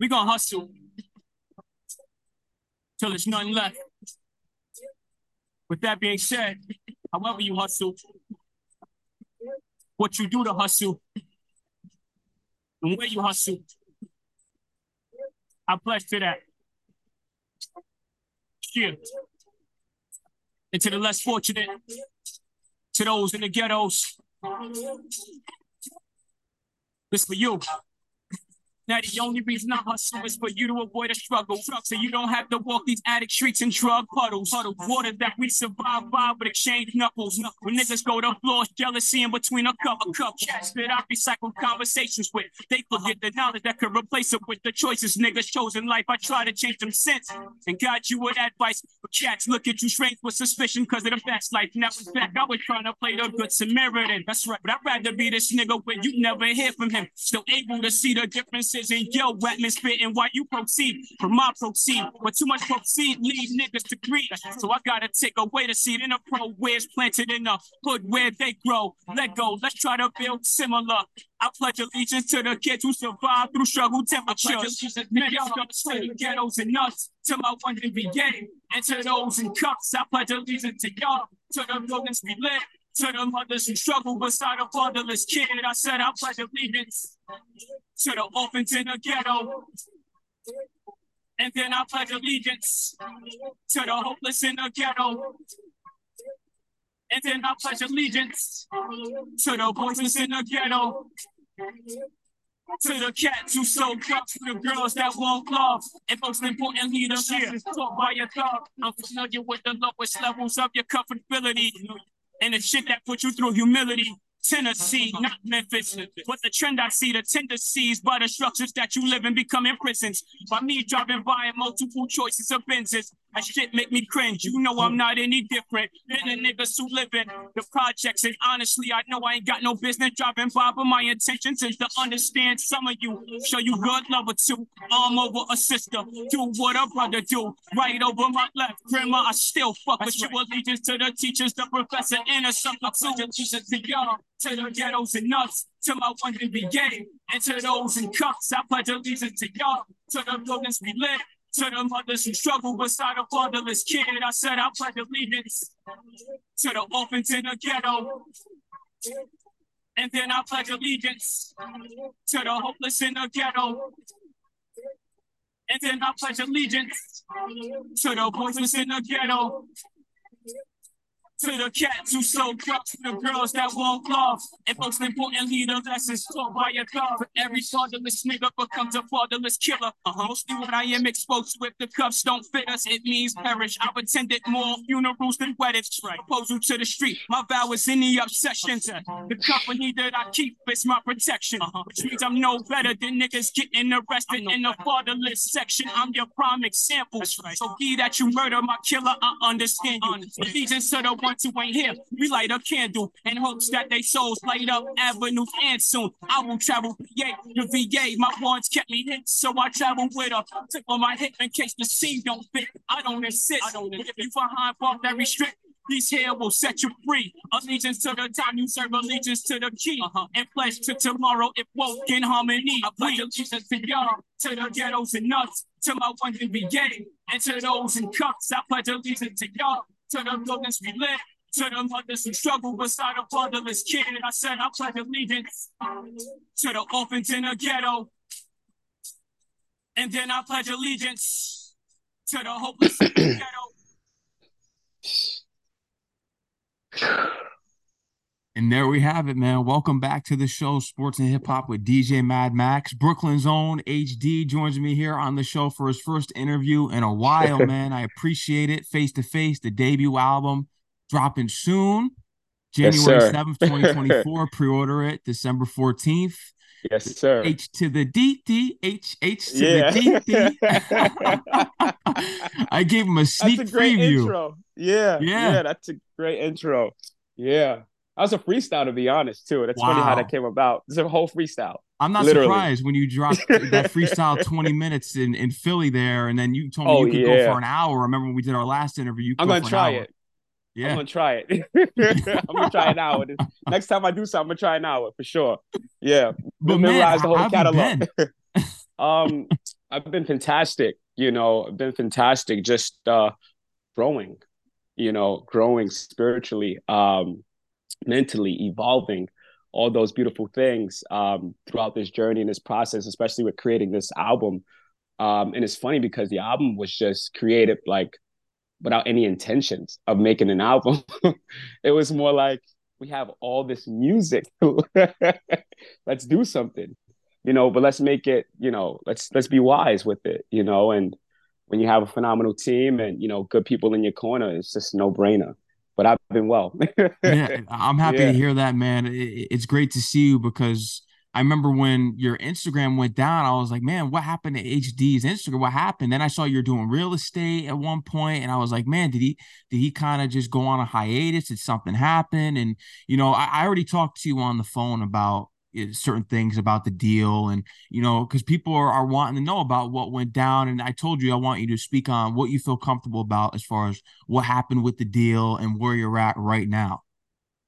We gonna hustle till there's nothing left. With that being said, however you hustle, what you do to hustle, and where you hustle, I pledge to that. Yeah. And to the less fortunate, to those in the ghettos, this for you. Now the only reason I hustle is for you to avoid a struggle. So you don't have to walk these attic streets and drug puddles. Puddle water that we survive by, but exchange knuckles. When niggas go to floors, jealousy in between a cup of cup cats that I recycle conversations with. They forget the knowledge that could replace it with the choices niggas chose in life. I try to change them since and guide you with advice. But cats look at you strange with suspicion because of the best life. Now fact, I was trying to play the good Samaritan. That's right, but I'd rather be this nigga where you never hear from him. Still able to see the difference in your wetness spitting while you proceed from my proceed. But too much proceed lead niggas to greed. So I gotta take away the seed in a pro where it's planted in the hood where they grow. Let go, let's try to build similar. I pledge allegiance to the kids who survive through struggle temperatures. Many the ghettos and nuts to my one VA. And to those in cups, I pledge allegiance to y'all, to the buildings we live. To the mothers who struggle beside a fatherless kid, I said I pledge allegiance to the orphans in the ghetto. And then I pledge allegiance to the hopeless in the ghetto. And then I pledge allegiance to the voices in the ghetto. To the cats who sold drugs to the girls that won't love. And most importantly, the lessons taught by your thug. I'm familiar with the lowest levels of your comfortability and the shit that put you through humility. Tennessee, not Memphis. But the trend I see, the tendencies by the structures that you live in becoming prisons. By me driving by multiple choices of Benzes. That shit make me cringe. You know I'm not any different than the niggas who live in the projects. And honestly, I know I ain't got no business driving by, but my intentions is to understand some of you. Show you good love or two. Arm over a sister. Do what a brother do. Right over my left. Grandma, I still fuck with you. Allegiance to the teachers, the professor, and a of teachers to y'all to the ghettos and nuts, to my one VA, and to those in cuffs. I pledge allegiance to y'all, to the buildings we live, to the mothers who struggle beside a fatherless kid. I said I pledge allegiance to the orphans in the ghetto. And then I pledge allegiance to the hopeless in the ghetto. And then I pledge allegiance to the voices in the ghetto to the cats who sold drugs to the girls that won't love. And most importantly, the lessons taught by a God. Every fatherless nigga becomes a fatherless killer. Uh-huh. Mostly what I am exposed to, if the cuffs don't fit us, it means perish. I've attended more funerals than weddings. Right. Proposal to the street. My vow is any obsessions. The company that I keep is my protection. Uh-huh. Which means I'm no better than niggas getting arrested in the fatherless section. I'm your prime example. Right. So be that you murder my killer, I understand you. Allegiance to the one who ain't here. We light a candle and hopes that they souls light up avenues and soon I will travel PA to VA. My ones kept me hit, so I travel with a tip on my hip in case the scene don't fit. I don't insist. I don't insist. If you behind bars that restrict these here will set you free. Allegiance to the time you serve, allegiance to the key. Uh-huh. And pledge to tomorrow if woke in harmony. I pledge allegiance to y'all, to the ghettos and nuts, to my ones in VA, and to those in cups. I pledge allegiance to y'all, buildings we live, to the mothers who struggle beside a fatherless kid. I said I pledge allegiance to the orphans in the ghetto. And then I pledge allegiance to the hopeless in the ghetto. And there we have it, man. Welcome back to the show, Sports and Hip Hop with DJ Mad Max. Brooklyn's own H-D joins me here on the show for his first interview in a while, man. I appreciate it. Face to face, the debut album dropping soon. January yes, 7th, 2024. Pre-order it December 14th. Yes, sir. H to the D D H H to yeah. the D D. I gave him a sneak that's a great preview. Intro. Yeah, yeah, yeah, that's a great intro. Yeah, that was a freestyle to be honest too. That's wow. funny how that came about. It's a whole freestyle. I'm not Literally. surprised when you dropped that freestyle 20 minutes in, in Philly there, and then you told me oh, you could yeah. go for an hour. I remember when we did our last interview. You I'm gonna try it. Yeah. I'm gonna try it. I'm gonna try it now. Next time I do something, I'm gonna try it now for sure. Yeah. But memorize man, the whole catalog. Um, I've been fantastic. You know, I've been fantastic. Just uh, growing. You know, growing spiritually, um, mentally, evolving, all those beautiful things um, throughout this journey and this process, especially with creating this album. Um, and it's funny because the album was just created like without any intentions of making an album. it was more like we have all this music. let's do something, you know, but let's make it, you know, let's let's be wise with it, you know, and when you have a phenomenal team and you know good people in your corner, it's just no brainer. But I've been well. yeah, I'm happy yeah. to hear that, man. It's great to see you because I remember when your Instagram went down, I was like, man, what happened to H-D's Instagram? What happened? Then I saw you're doing real estate at one point, and I was like, man, did he did he kind of just go on a hiatus? Did something happen? And you know, I, I already talked to you on the phone about certain things about the deal and you know because people are, are wanting to know about what went down and i told you i want you to speak on what you feel comfortable about as far as what happened with the deal and where you're at right now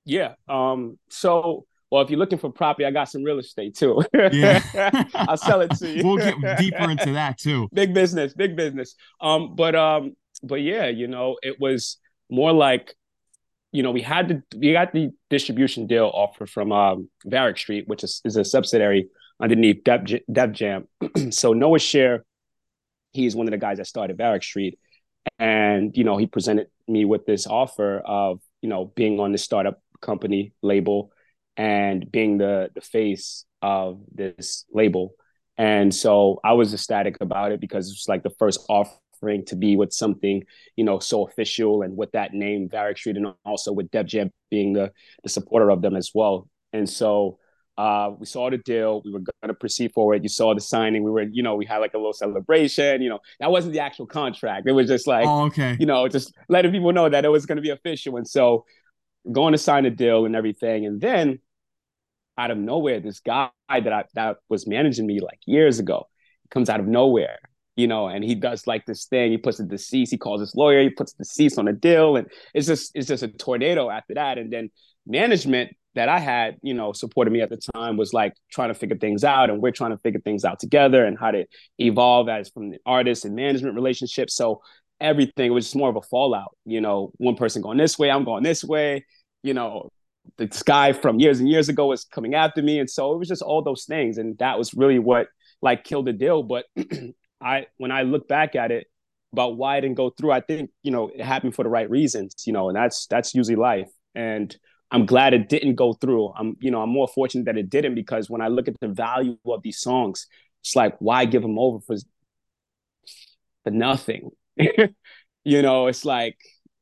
yeah um so well, if you're looking for property, I got some real estate too. Yeah. I'll sell it to you. we'll get deeper into that too. Big business, big business. Um, but um, but yeah, you know, it was more like, you know, we had the we got the distribution deal offer from um Varick Street, which is, is a subsidiary underneath Dev, Def Jam. so Noah Share, he's one of the guys that started Varick Street. And, you know, he presented me with this offer of, you know, being on the startup company label and being the the face of this label. And so I was ecstatic about it because it's like the first offering to be with something, you know, so official and with that name, Varick Street, and also with Def Jam being the the supporter of them as well. And so uh, we saw the deal. We were going to proceed forward. You saw the signing. We were, you know, we had like a little celebration. You know, that wasn't the actual contract. It was just like, oh, okay, you know, just letting people know that it was going to be official. And so, going to sign a deal and everything. And then out of nowhere, this guy that I that was managing me like years ago comes out of nowhere, you know, and he does like this thing. He puts a deceased, he calls his lawyer, he puts deceased on a deal, and it's just it's just a tornado after that. And then management that I had, you know, supported me at the time was like trying to figure things out, and we're trying to figure things out together and how to evolve as from the artist and management relationship. So everything was just more of a fallout, you know, one person going this way, I'm going this way, you know, this guy from years and years ago was coming after me and so it was just all those things and that was really what like killed the deal but i when i look back at it about why I didn't go through i think you know it happened for the right reasons you know and that's that's usually life and i'm glad it didn't go through i'm you know i'm more fortunate that it didn't because when i look at the value of these songs it's like why give them over for for nothing you know it's like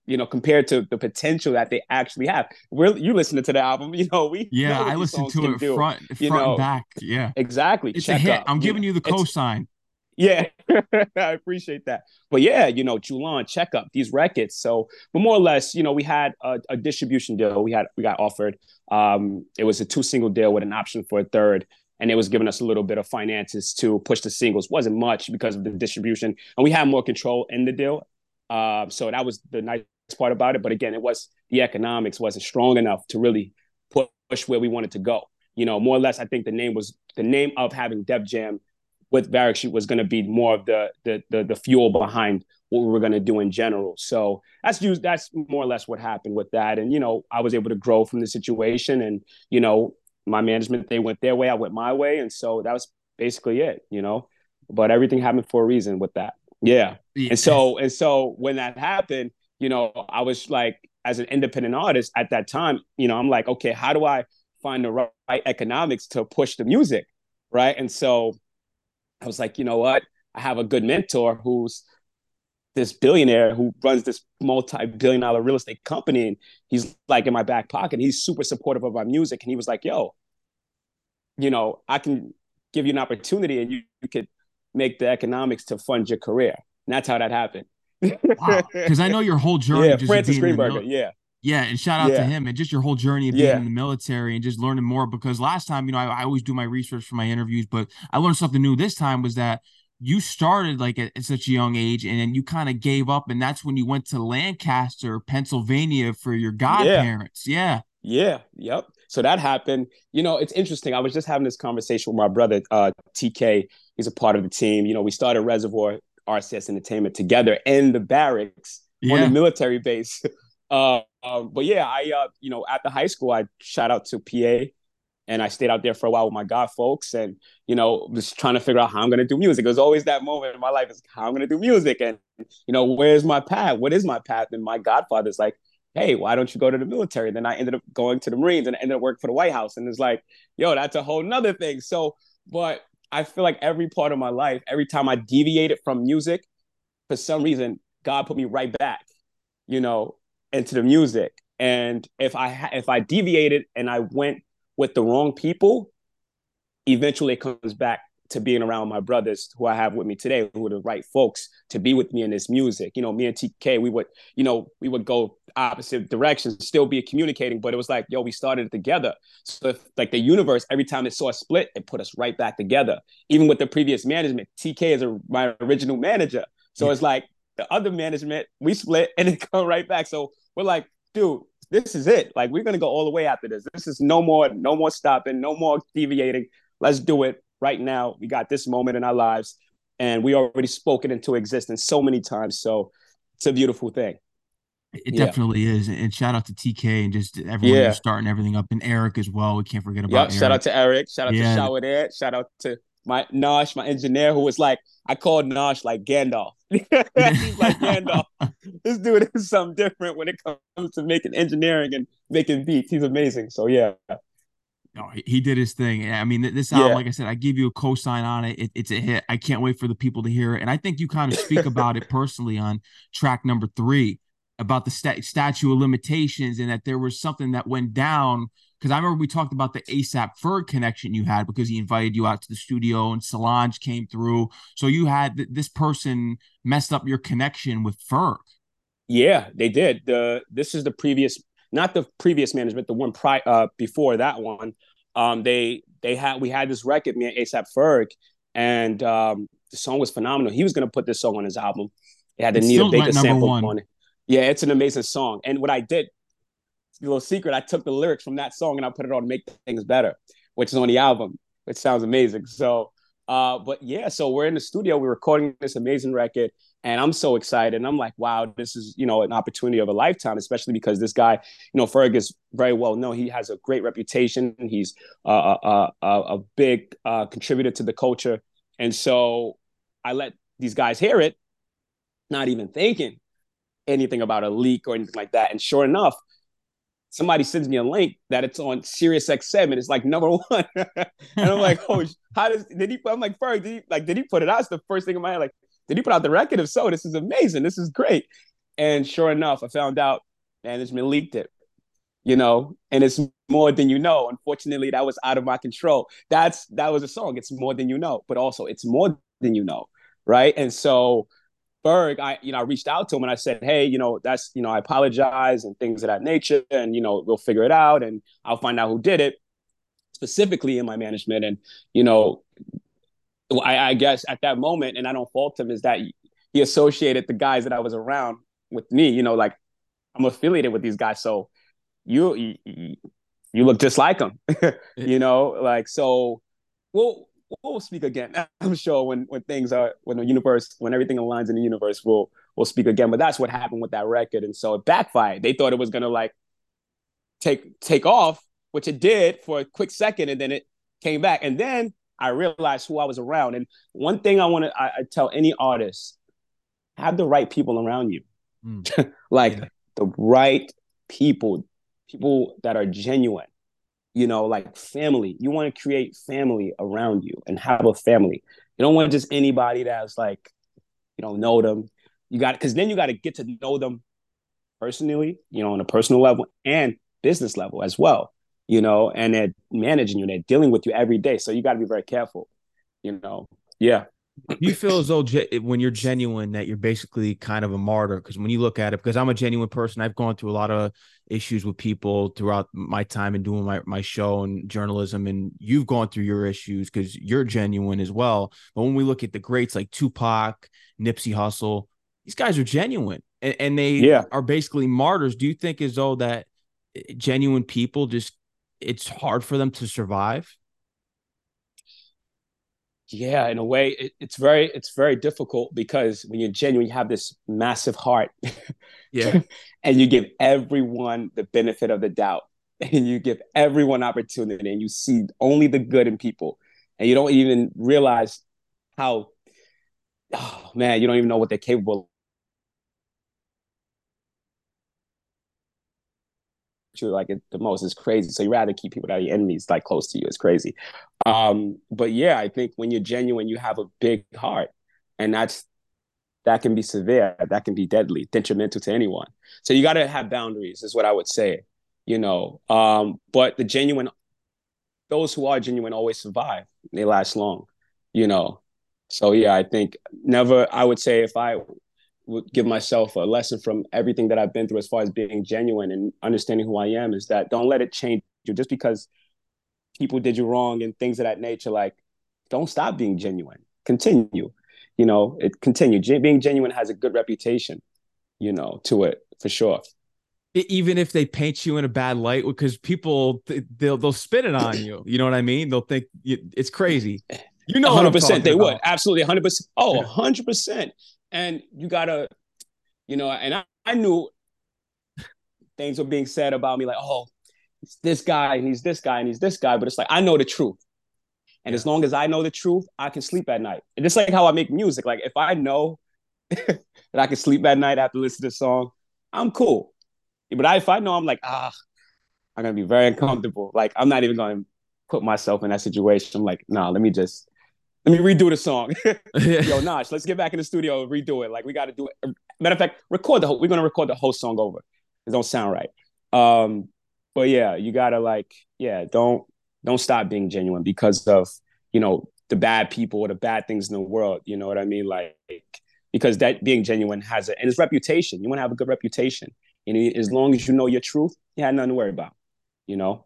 you know, compared to the potential that they actually have. We're you listening to the album, you know, we yeah, I listened to it do, front, front you know, and back. Yeah, exactly. It's Check a hit. Up, I'm giving you, you the cosign. Yeah, I appreciate that. But yeah, you know, Julan, check up these records. So, but more or less, you know, we had a, a distribution deal. We had we got offered. Um, it was a two single deal with an option for a third and it was giving us a little bit of finances to push the singles. wasn't much because of the distribution, and we had more control in the deal. Uh, so that was the nice part about it. But again, it was the economics wasn't strong enough to really push where we wanted to go. You know, more or less, I think the name was the name of having Def Jam with Varick was going to be more of the, the the the fuel behind what we were going to do in general. So that's used. That's more or less what happened with that. And you know, I was able to grow from the situation. And you know, my management they went their way, I went my way, and so that was basically it. You know, but everything happened for a reason with that. Yeah. yeah. And so and so when that happened, you know, I was like, as an independent artist at that time, you know, I'm like, okay, how do I find the right economics to push the music? Right. And so I was like, you know what? I have a good mentor who's this billionaire who runs this multi-billion dollar real estate company and he's like in my back pocket he's super supportive of my music and he was like yo you know i can give you an opportunity and you, you could make the economics to fund your career and that's how that happened wow. Because I know your whole journey. Yeah, Francis Greenburger. Yeah. Yeah, and shout out yeah. to him and just your whole journey of being yeah. in the military and just learning more. Because last time, you know, I, I, always do my research for my interviews, but I learned something new this time was that you started like at, at such a young age and then you kind of gave up, and that's when you went to Lancaster, Pennsylvania for your godparents. Yeah. yeah. Yeah. Yep. so that happened. You know, it's interesting. I was just having this conversation with my brother, uh, TK. He's a part of the team. You know, we started Reservoir RCS Entertainment together in the barracks yeah. on the military base. uh, um, but yeah, I, uh, you know, at the high school, I shout out to PA and I stayed out there for a while with my god folks and you know was trying to figure out how I'm gonna do music. It was always that moment in my life is how I'm gonna do music and you know where's my path? What is my path? And my godfather's like, hey, why don't you go to the military? And Then I ended up going to the Marines and I ended up working for the White House. And it's like, yo, that's a whole nother thing. So, but I feel like every part of my life, every time I deviated from music, for some reason, God put me right back, you know, into the music. And if I if I deviated and I went with the wrong people, eventually it comes back to being around my brothers who I have with me today, who are the right folks to be with me in this music. You know, me and TK, we would, you know, we would go opposite directions, still be communicating, but it was like, yo, we started it together. So if, like the universe, every time it saw a split, it put us right back together. Even with the previous management, TK is a, my original manager. So yeah. it's like the other management, we split and it come right back. So we're like, dude, this is it. Like we're gonna go all the way after this. This is no more, no more stopping, no more deviating. Let's do it right now. We got this moment in our lives, and we already spoke it into existence so many times. So it's a beautiful thing. It yeah. definitely is. And shout out to TK and just everyone yeah. starting everything up, and Eric as well. We can't forget about. Yep. Eric. Shout out to Eric. Shout out yeah. to Shower There. Shout out to my Nosh, my engineer, who was like, I called Nosh like Gandalf. He's like Gandalf. this dude is something different when it comes to making engineering and making beats. He's amazing. So yeah. No, he did his thing. I mean, this album, yeah. like I said, I give you a cosign on it. it. It's a hit. I can't wait for the people to hear it. And I think you kind of speak about it personally on track number three about the st- statute of limitations and that there was something that went down because I remember we talked about the A$AP Ferg connection you had because he invited you out to the studio and Solange came through. So you had th- this person messed up your connection with Ferg. Yeah, they did. The this is the previous, not the previous management, the one prior uh, before that one. Um, they they had we had this record, me and A$AP Ferg, and um, the song was phenomenal. He was gonna put this song on his album. It had the Anita Baker sample one. on it. Yeah, it's an amazing song. And what I did, little secret, I took the lyrics from that song and I put it on Make Things Better, which is on the album, which sounds amazing. So, uh, but yeah, so we're in the studio, we're recording this amazing record, and I'm so excited. And I'm like, wow, this is, you know, an opportunity of a lifetime, especially because this guy, you know, Ferg is very well known. He has a great reputation. He's uh, a, a, a big uh, contributor to the culture. And so I let these guys hear it, not even thinking anything about a leak or anything like that. And sure enough, somebody sends me a link that it's on Sirius XM it's like number one. and I'm like, oh, how does did he? I'm like, Ferg, did he like did he put it out? It's the first thing in my head. Like, did he put out the record? If so, this is amazing. This is great. And sure enough, I found out management leaked it. You know, and it's more than you know. Unfortunately, that was out of my control. That's that was a song. It's more than you know, but also it's more than you know, right? And so Ferg, I you know I reached out to him and I said, hey, you know that's you know I apologize and things of that nature, and you know we'll figure it out and I'll find out who did it, specifically in my management. And you know, I, I guess at that moment, and I don't fault him, is that he associated the guys that I was around with me. You know, like I'm affiliated with these guys, so you you, you look just like them. you know, like so. Well, we'll speak again. I'm sure when when things are when the universe when everything aligns in the universe, we'll we'll speak again. But that's what happened with that record, and so it backfired. They thought it was gonna like take take off, which it did for a quick second, and then it came back. And then I realized who I was around. And one thing I want to I, I, tell any artist: have the right people around you, mm. like yeah. the right people, people that are genuine you know, like family. You want to create family around you and have a family. You don't want just anybody that's like, you don't know them. You got because then you got to get to know them personally, you know, on a personal level and business level as well. You know, and they're managing you, they're dealing with you every day. So you got to be very careful. You know, yeah you feel as though ge- when you're genuine that you're basically kind of a martyr because when you look at it because i'm a genuine person i've gone through a lot of issues with people throughout my time and doing my, my show and journalism and you've gone through your issues because you're genuine as well but when we look at the greats like tupac nipsey hussle these guys are genuine and, and they yeah. are basically martyrs do you think as though that eh, genuine people just it's hard for them to survive? Yeah, in a way, it, it's very it's very difficult because when you're genuine, you have this massive heart. Yeah. and you give everyone the benefit of the doubt. And you give everyone opportunity and you see only the good in people. And you don't even realize how oh man, you don't even know what they're capable you like it the most is crazy. So you rather keep people that are your enemies like close to you. It's crazy. Um, but yeah, I think when you're genuine, you have a big heart, and that's that can be severe. That can be deadly, detrimental to anyone. So you got to have boundaries, is what I would say. You know, um, but the genuine, those who are genuine always survive. They last long. You know, so yeah, I think never. I would say if I give myself a lesson from everything that I've been through as far as being genuine and understanding who I am is that don't let it change you just because people did you wrong and things of that nature. Like, don't stop being genuine. Continue. You know, it continue. being genuine has a good reputation, you know, to it for sure. Even if they paint you in a bad light, because people they'll they'll spin it on you. You know what I mean? They'll think it's crazy. You know, hundred percent. They about. would absolutely hundred percent. Oh, hundred percent and you gotta, you know, and I, I knew things were being said about me, like, oh, it's this guy and he's this guy and he's this guy, but it's like I know the truth. And as long as I know the truth, I can sleep at night. And it's like how I make music. Like if I know that I can sleep at night after listening to the song, I'm cool. But I, if I know I'm like, ah, I'm gonna be very uncomfortable. Like I'm not even gonna put myself in that situation. I'm like, nah, let me just let me redo the song. Yo, Nash, let's get back in the studio and redo it. Like we got to do it. Matter of fact, record the whole. We're gonna record the whole song over. It don't sound right. Um, but yeah, you gotta like, yeah, don't don't stop being genuine because of you know the bad people or the bad things in the world. You know what I mean? Like because that being genuine has it and its reputation. You want to have a good reputation, and as long as you know your truth, you have nothing to worry about. You know.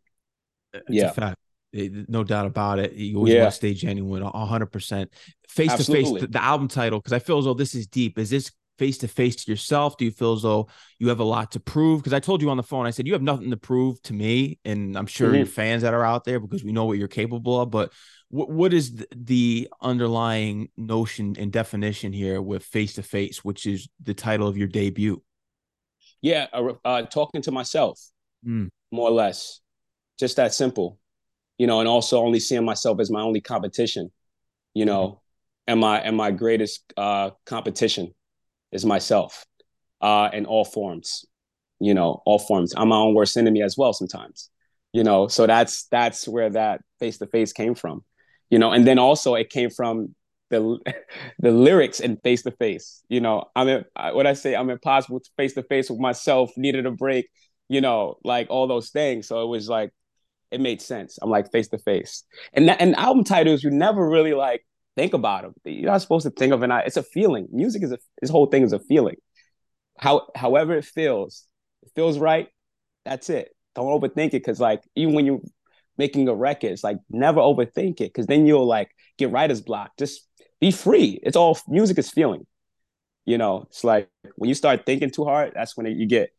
It's yeah. No doubt about it. You always yeah. want to stay genuine, hundred percent. Face to face, the album title, because I feel as though this is deep. Is this face to face to yourself? Do you feel as though you have a lot to prove? Because I told you on the phone, I said you have nothing to prove to me, and I'm sure mm-hmm. your fans that are out there because we know what you're capable of. But what what is the underlying notion and definition here with face to face, which is the title of your debut? Yeah, uh, uh talking to myself, mm. more or less, just that simple you know, and also only seeing myself as my only competition, you know, mm-hmm. and my and my greatest uh, competition is myself, uh, in all forms, you know, all forms. I'm my own worst enemy as well sometimes, you know. So that's that's where that face to face came from, you know, and then also it came from the the lyrics in face to face. You know, I'm in, what I say. I'm impossible to face to face with myself. Needed a break. You know, like all those things. So it was like it made sense. I'm like face to face, and and album titles you never really like think about them. You're not supposed to think of it. It's a feeling. Music is a this whole thing is a feeling. How however it feels, it feels right. That's it. Don't overthink it because like even when you're making a record, it's like never overthink it because then you'll like get writer's block. Just be free. It's all music is feeling. You know, it's like when you start thinking too hard, that's when you get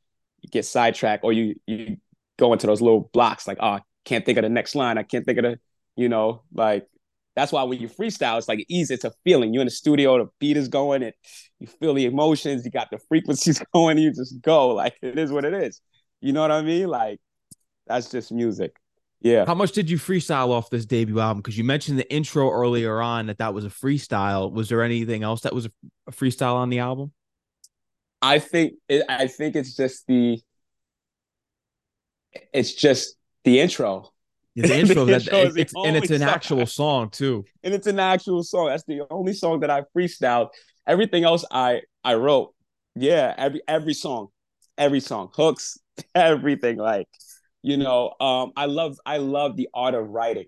you get sidetracked or you you go into those little blocks like, oh, can't think of the next line. I can't think of the, you know, like that's why when you freestyle, it's like easy. It's a feeling. You're in the studio, the beat is going, and you feel the emotions. You got the frequencies going. You just go like it is what it is. You know what I mean? Like that's just music. Yeah. How much did you freestyle off this debut album? Because you mentioned the intro earlier on that that was a freestyle. Was there anything else that was a, a freestyle on the album? I think it, I think it's just the it's just the intro. Yeah, the intro, the intro that, it's, and it's an song. actual song too. And it's an actual song. That's the only song that I freestyled. Everything else I I wrote. Yeah, every every song, every song, hooks, everything. Like, you know, um, I love I love the art of writing.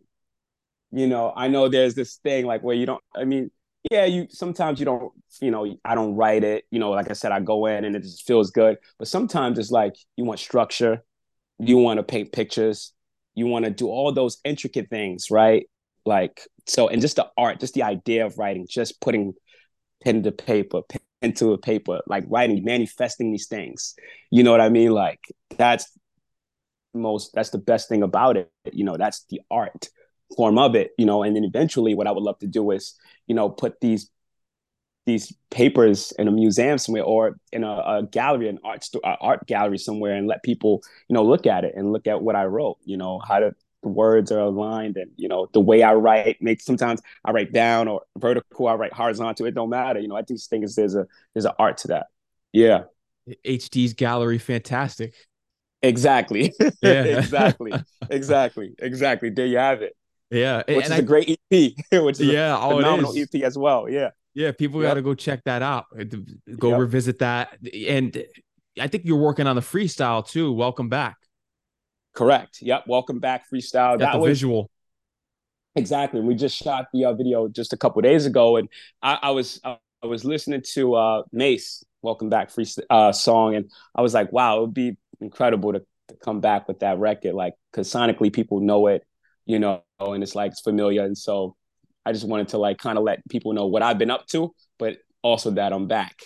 You know, I know there's this thing like where you don't. I mean, yeah, you sometimes you don't. You know, I don't write it. You know, like I said, I go in and it just feels good. But sometimes it's like you want structure you want to paint pictures you want to do all those intricate things right like so and just the art just the idea of writing just putting pen to paper pen to a paper like writing manifesting these things you know what i mean like that's most that's the best thing about it. You know, that's the art form of it. You know, and then eventually, what I would love to do is you know put these these papers in a museum somewhere or in a, a gallery, an art st- art gallery somewhere, and let people you know look at it and look at what I wrote. You know how to the words are aligned and you know the way I write makes sometimes I write down or vertical, I write horizontal. It don't matter. You know I just think there's a there's an art to that. Yeah. H-D's gallery, fantastic. Exactly. Yeah. exactly. exactly. Exactly. There you have it. Yeah, which and is I, a great EP, which is yeah, oh, a phenomenal EP as well. Yeah. Yeah, people yep. got to go check that out. Go yep. revisit that. And I think you're working on the freestyle too. Welcome back. Correct. Yep. Welcome back freestyle. Got that was visual. Exactly. We just shot the uh, video just a couple days ago, and I, I was I was listening to uh, Mase Welcome Back free uh, song, and I was like, wow, it would be incredible to, to come back with that record, like because sonically people know it, you know, and it's like it's familiar, and so I just wanted to like kind of let people know what I've been up to, but also that I'm back.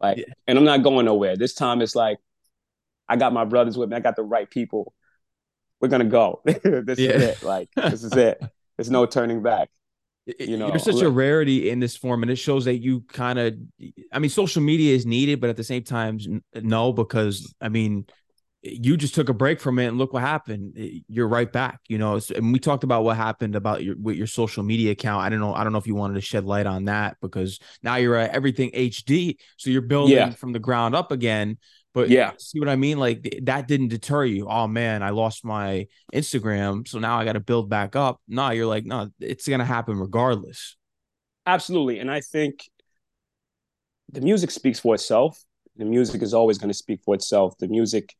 Like, yeah. and I'm not going nowhere. This time it's like I got my brothers with me. I got the right people. We're gonna go. this yeah. is it. Like, this is it. There's no turning back. You know, you're such a rarity in this form, and it shows that you kind of. I mean, social media is needed, but at the same time, no, because I mean, you just took a break from it and look what happened. You're right back you know and we talked about what happened about your with your social media account. I don't know i don't know if you wanted to shed light on that because now you're at everything hd so you're building yeah. from the ground up again. But yeah. see what i mean? Like that didn't deter you. Oh man i lost my instagram so now i got to build back up. No you're like no it's gonna happen regardless. Absolutely and i think the music speaks for itself. The music is always going to speak for itself. The music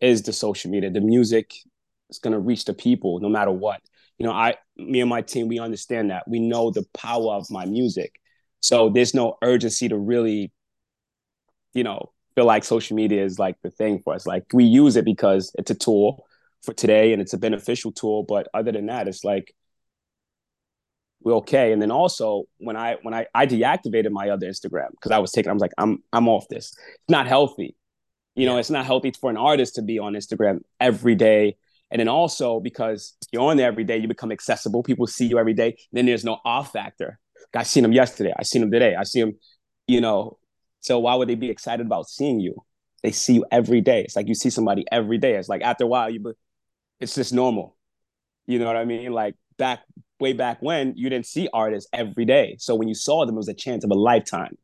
is the social media. The music is going to reach the people no matter what. You know, I, me and my team, we understand that. We know the power of my music. So there's no urgency to really, you know, feel like social media is like the thing for us. Like we use it because it's a tool for today and it's a beneficial tool. But other than that, it's like we're okay. And then also when I when I I deactivated my other Instagram because I was taking, I was like, I'm I'm off this. It's not healthy. You know, it's not healthy for an artist to be on Instagram every day. And then also because you're on there every day, you become accessible. People see you every day. Then there's no off factor. I seen them yesterday. I seen them today. I see them, you know. So why would they be excited about seeing you? They see you every day. It's like you see somebody every day. It's like after a while, you, it's just normal. You know what I mean? Like back way back when, you didn't see artists every day. So when you saw them, it was a chance of a lifetime.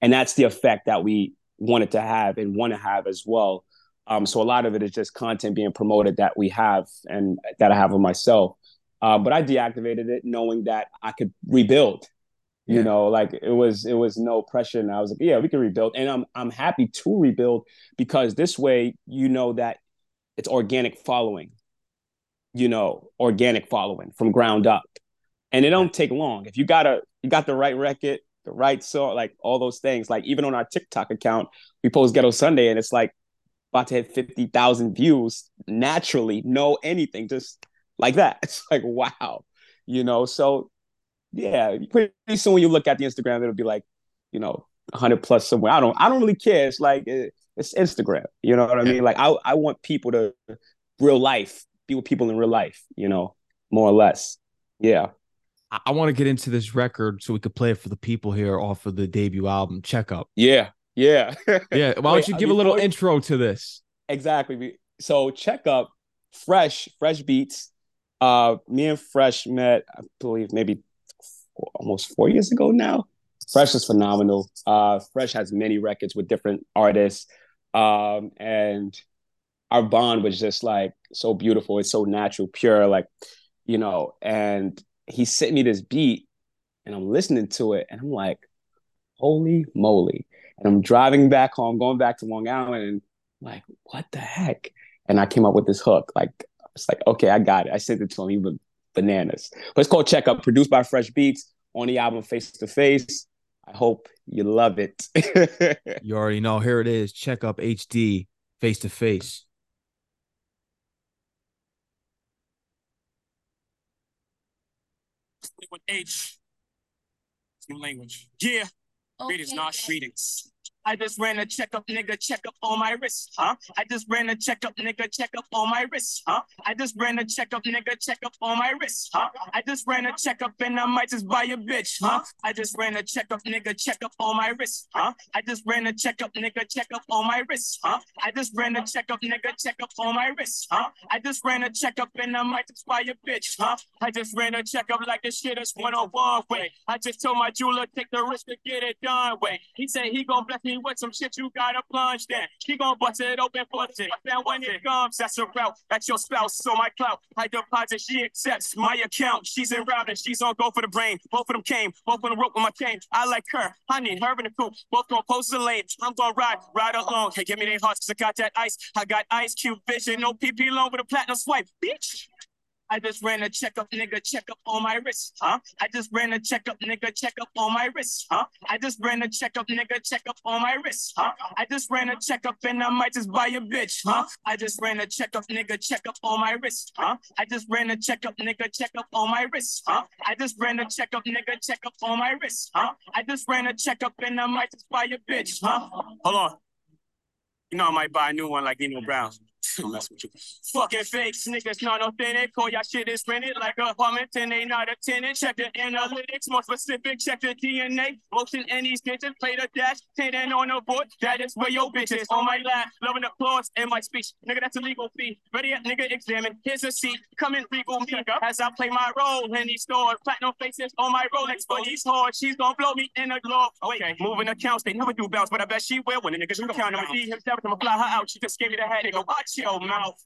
And that's the effect that we wanted to have and want to have as well. Um, so a lot of it is just content being promoted that we have and that I have of myself. Uh, but I deactivated it knowing that I could rebuild. You yeah. know, like it was it was no pressure, and I was like, yeah, we can rebuild, and I'm I'm happy to rebuild because this way you know that it's organic following. You know, organic following from ground up, and it don't take long. If you got a you got the right record, the right song, like all those things. Like even on our TikTok account, we post Ghetto Sunday, and it's like about to hit fifty thousand views naturally, no anything, just like that. It's like wow, you know. So yeah, pretty soon when you look at the Instagram, it'll be like, you know, hundred plus somewhere. I don't, I don't really care. It's like it's Instagram. You know what I mean? Like I, I want people to real life be with people in real life. You know, more or less. Yeah. I, want to get into this record so we could play it for the people here off of the debut album, Checkup. Yeah. Yeah. yeah. Why don't you give a little intro to this? Exactly. So Checkup, fresh, fresh beats. Uh, me and Fresh met, I believe, maybe almost four years ago now. Fresh is phenomenal. Uh, Fresh has many records with different artists. Um, and our bond was just like so beautiful. It's so natural, pure, like, you know, and he sent me this beat and I'm listening to it and I'm like, holy moly. And I'm driving back home, going back to Long Island, and I'm like, what the heck? And I came up with this hook. Like, it's like, okay, I got it. I sent it to him. He was bananas. But it's called Checkup, produced by Fresh Beats on the album Face to Face. I hope you love it. you already know. Here it is. Checkup H-D, Face to Face. With H. New language. Yeah. Okay. Greetings, not greetings. I just ran a checkup, nigga, check up on my wrist, huh? I just ran a checkup, nigga, check up on my wrist, huh? I just ran a checkup, nigga, check up on my wrist, huh? I just ran a checkup and I might just buy a bitch, huh? I just ran a checkup, nigga, check up on my wrist, huh? I just ran a checkup, nigga, check up on my wrist, huh? I just ran a checkup, nigga, check up on my wrist, huh? I just ran a checkup and I might just buy a bitch, huh? I just ran a checkup like this shit is one on one way. I just told my jeweler take the risk to get it done way. He said he gonna bless me with some shit you gotta plunge then. She gonna bust it open for it. Then when it comes, that's a route. That's your spouse, so my clout. I deposit, she accepts my account. She's in route and she's on go for the brain. Both of them came, both of them rope with my chain. I like her, need her in the coop. Both gonna post the lane. I'm gonna ride, ride along. Hey, give me their hearts, cause I got that ice. I got ice cube vision, no PP loan with a platinum swipe, bitch. I just ran a checkup, nigga, checkup on my wrist, huh? I just ran a checkup, nigga, checkup on my wrist, huh? I just ran a checkup, nigga, checkup on my wrist, huh? I just ran a checkup and I might just buy a bitch, huh? I just ran a checkup, nigga, checkup on my wrist, huh? I just ran a checkup, nigga, check up on my wrist, huh? I just ran a checkup, nigga, check up on my wrist, huh? I just ran a checkup and I might just buy a bitch, huh? Hold on. You know I might buy a new one like Nino Brown. Mess with you. Fucking fake niggas not authentic. Call y'all shit is rented like a and they not a tenant. Check the analytics, more specific. Check the DNA. Motion and these bitches play the dash. Ten on the board. That is where your bitch is. On my lap, loving applause in my speech. Nigga, that's a legal fee. Ready up, nigga, examine. Here's a seat. Come in, regal me as I play my role in these stores. Platinum faces on my Rolex, but he's hard. She's gonna blow me in a glove. Okay, moving accounts, they never do bounce, but I bet she will when the niggas you count. I'ma see himself, I'ma fly her out. She just gave me the head. Nigga, watch your mouth.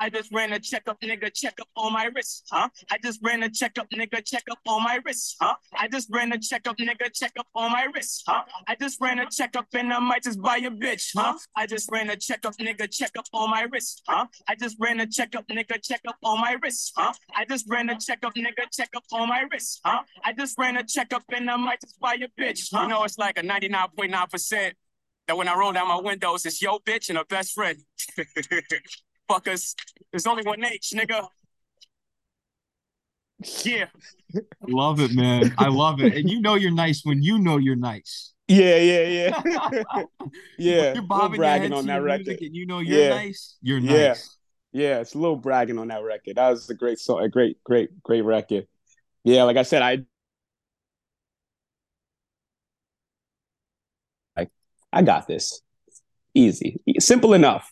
I just ran a checkup, nigga, check up on my wrist, huh? I just ran a checkup, nigga, check up on my wrist, huh? I just ran a checkup, nigga, check up on my wrist, huh? I just ran a checkup and I might just buy a bitch, huh? I just ran a checkup, nigga, check up on my wrist, huh? I just ran a checkup, nigga, check up on my wrist, huh? I just ran a checkup, nigga, check up on my wrist, huh? I just ran a checkup and I might just buy a bitch, huh? You know, it's like a 99.9% that when I roll down my windows, it's yo bitch and a best friend. Fuckers, there's only one H, nigga. Yeah. Love it, man. I love it. And you know you're nice when you know you're nice. Yeah, yeah, yeah. yeah. You're bobbing bragging your head on to that your record. music and you know you're Yeah. nice. You're Yeah. nice. Yeah, it's a little bragging on that record. That was a great song, a great, great, great record. Yeah, like I said, I I, got this. Easy. Simple enough.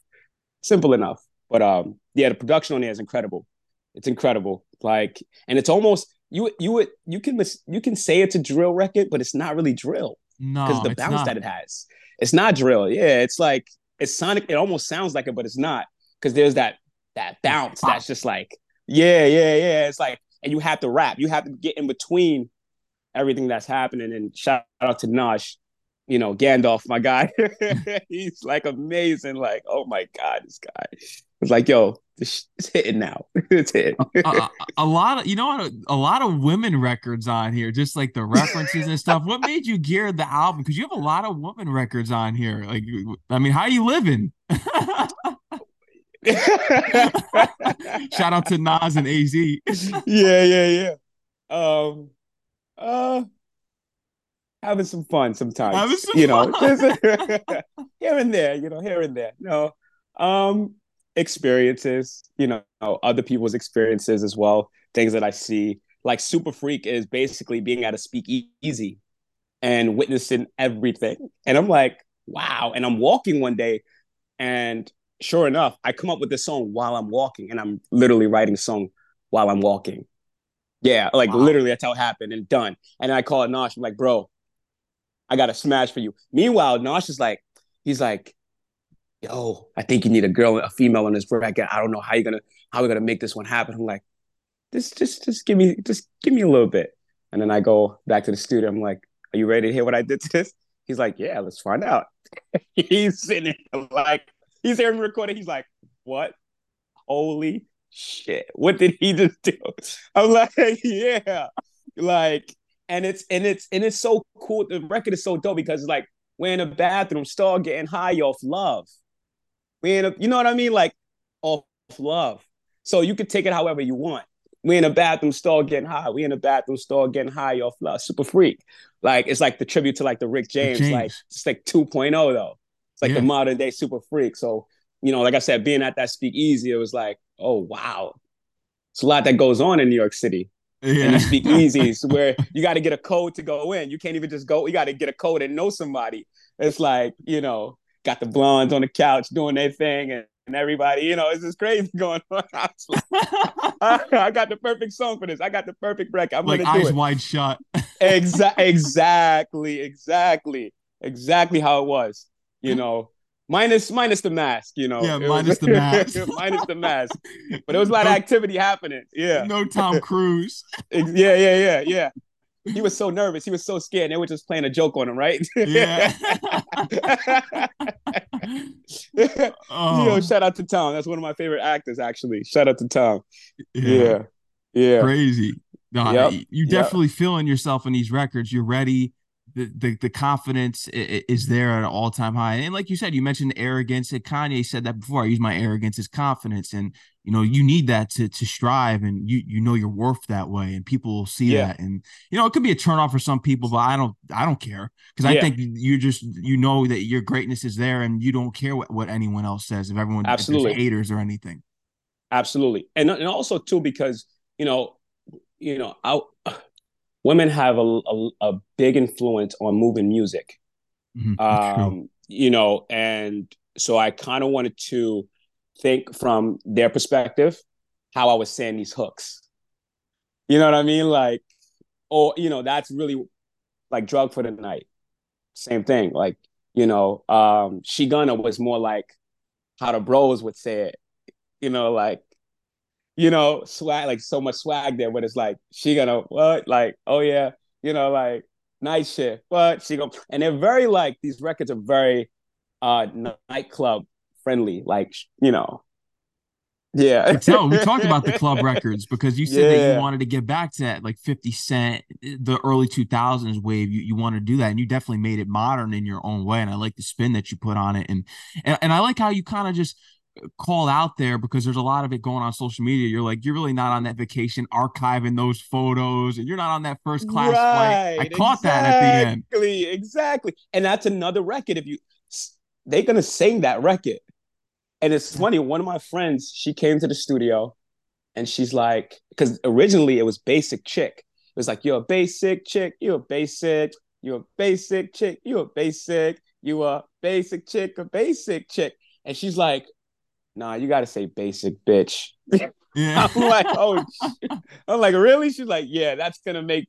Simple enough. But um, yeah, the production on there is incredible. It's incredible. Like, and it's almost you you would you can you can say it's a drill record, but it's not really drill No, because the bounce not. that it has. It's not drill. Yeah, it's like it's sonic. It almost sounds like it, but it's not because there's that that bounce that's just like yeah, yeah, yeah. It's like and you have to rap. You have to get in between everything that's happening. And shout out to Nosh, you know Gandalf, my guy. He's like amazing. Like oh my god, this guy. It's like yo, it's hitting now. it's hitting. a, a- a lot of you know what a, lot of women records on here just like the references and stuff what made you gear the album because you have a lot of women records on here like i mean how are you living shout out to nas and az yeah, yeah, yeah. Um, uh, having some fun sometimes. Having some you know, here and there. You know, here and there. No, um, experiences. You know, other people's experiences as well. Things that I see. Like Super Freak is basically being at a speakeasy and witnessing everything. And I'm like, wow. And I'm walking one day, and sure enough, I come up with this song while I'm walking, and I'm literally writing a song while I'm walking. Yeah, like Wow. literally that's how it happened and done. And I call it Nosh, I'm like, bro, I got a smash for you. Meanwhile, Nosh is like, he's like, yo, I think you need a girl, a female on this record. I don't know how you're gonna how we're gonna make this one happen. I'm like, just just just give me just give me a little bit. And then I go back to the studio. I'm like, are you ready to hear what I did to this? He's like, yeah, let's find out. he's sitting like he's hearing me recording. He's like, what? Holy shit. What did he just do? I'm like, yeah. Like, and it's and it's and it's so cool. The record is so dope because it's like we're in a bathroom, start getting high off love. We in a, you know what I mean? Like off love. So you could take it however you want. We in a bathroom stall getting high. We in a bathroom stall getting high off love. Super freak. Like it's like the tribute to like the Rick James, James. like it's like 2.0 though. It's like yeah. the modern day super freak. So, you know, like I said, being at that speakeasy, it was like, oh wow. It's a lot that goes on in New York City. Yeah. And you speak easy, where you got to get a code to go in. You can't even just go. You got to get a code and know somebody. It's like you know, got the blondes on the couch doing their thing, and, and everybody, you know, it's just crazy going on. I, I, got the perfect song for this. I got the perfect record. I'm like eyes wide shut. exactly, exactly, exactly, exactly how it was. You know, minus minus the mask, you know. Yeah, minus was, the mask. minus the mask. But there was a lot no, of activity happening. Yeah. No Tom Cruise. yeah, yeah, yeah, yeah. He was so nervous. He was so scared. They were just playing a joke on him, right? Yeah. oh. Yo, shout out to Tom. That's one of my favorite actors, actually. Shout out to Tom. Yeah. Yeah. yeah. Crazy. Yep. you definitely yep. feeling yourself in these records. You're ready the, the, the confidence is there at an all time high. And like you said, you mentioned arrogance. And Kanye said that before. I use my arrogance as confidence, and you know you need that to to strive, and you you know your worth that way, and people will see yeah. that. And you know it could be a turnoff for some people, but I don't I don't care because I yeah. think you just you know that your greatness is there, and you don't care what, what anyone else says if everyone absolutely if haters or anything. Absolutely, and and also too because you know you know I women have a, a, a big influence on moving music. Mm-hmm. Um, you know, and so I kind of wanted to think from their perspective how I was saying these hooks. You know what I mean? Like, or you know, that's really like drug for the night. Same thing. Like, you know, um, she gonna was more like how the bros would say it. You know, like you know, swag, like so much swag there, but it's like, she gonna, what? Like, oh yeah, you know, like night shift, but she gonna, and they're very like, these records are very uh nightclub friendly, like, you know, yeah. tell we talked about the club records because you said yeah. that you wanted to get back to that like 50 Cent, the early 2000s wave. You, you want to do that. And you definitely made it modern in your own way. And I like the spin that you put on it. And, and, and I like how you kind of just call out there because there's a lot of it going on social media. You're like, you're really not on that vacation archiving those photos, and you're not on that first class right, flight. I caught exactly, that at the end. Exactly, exactly. And that's another record. If you, they're gonna sing that record. And it's funny. One of my friends, she came to the studio, and she's like, because originally it was Basic Chick. It was like, you're a basic chick. You're a basic. You're a basic chick. You're a basic. You a basic chick. A basic chick. And she's like, nah, you got to say basic bitch. Yeah. I'm like, oh, I'm like, really? She's like, yeah, that's gonna make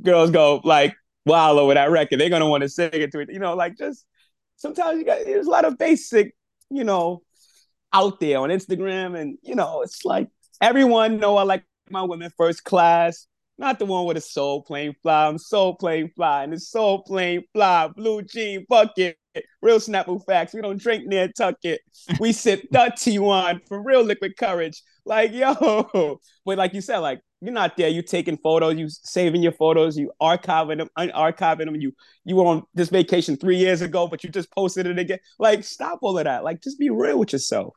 girls go like wild over that record. They're gonna want to sing it to it. You know, like just sometimes you got there's a lot of basic, you know, out there on Instagram, and you know, it's like everyone know I like my women first class. Not the one with a soul plain fly. I'm soul plain fly, and it's soul plain fly, blue jean bucket, real Snapple facts. We don't drink near it. We sip dirty wine for real liquid courage. Like, yo. But like you said, like, you're not there. You taking photos, you saving your photos, you archiving them, unarchiving them. You you were on this vacation three years ago, but you just posted it again. Like, stop all of that. Like, just be real with yourself.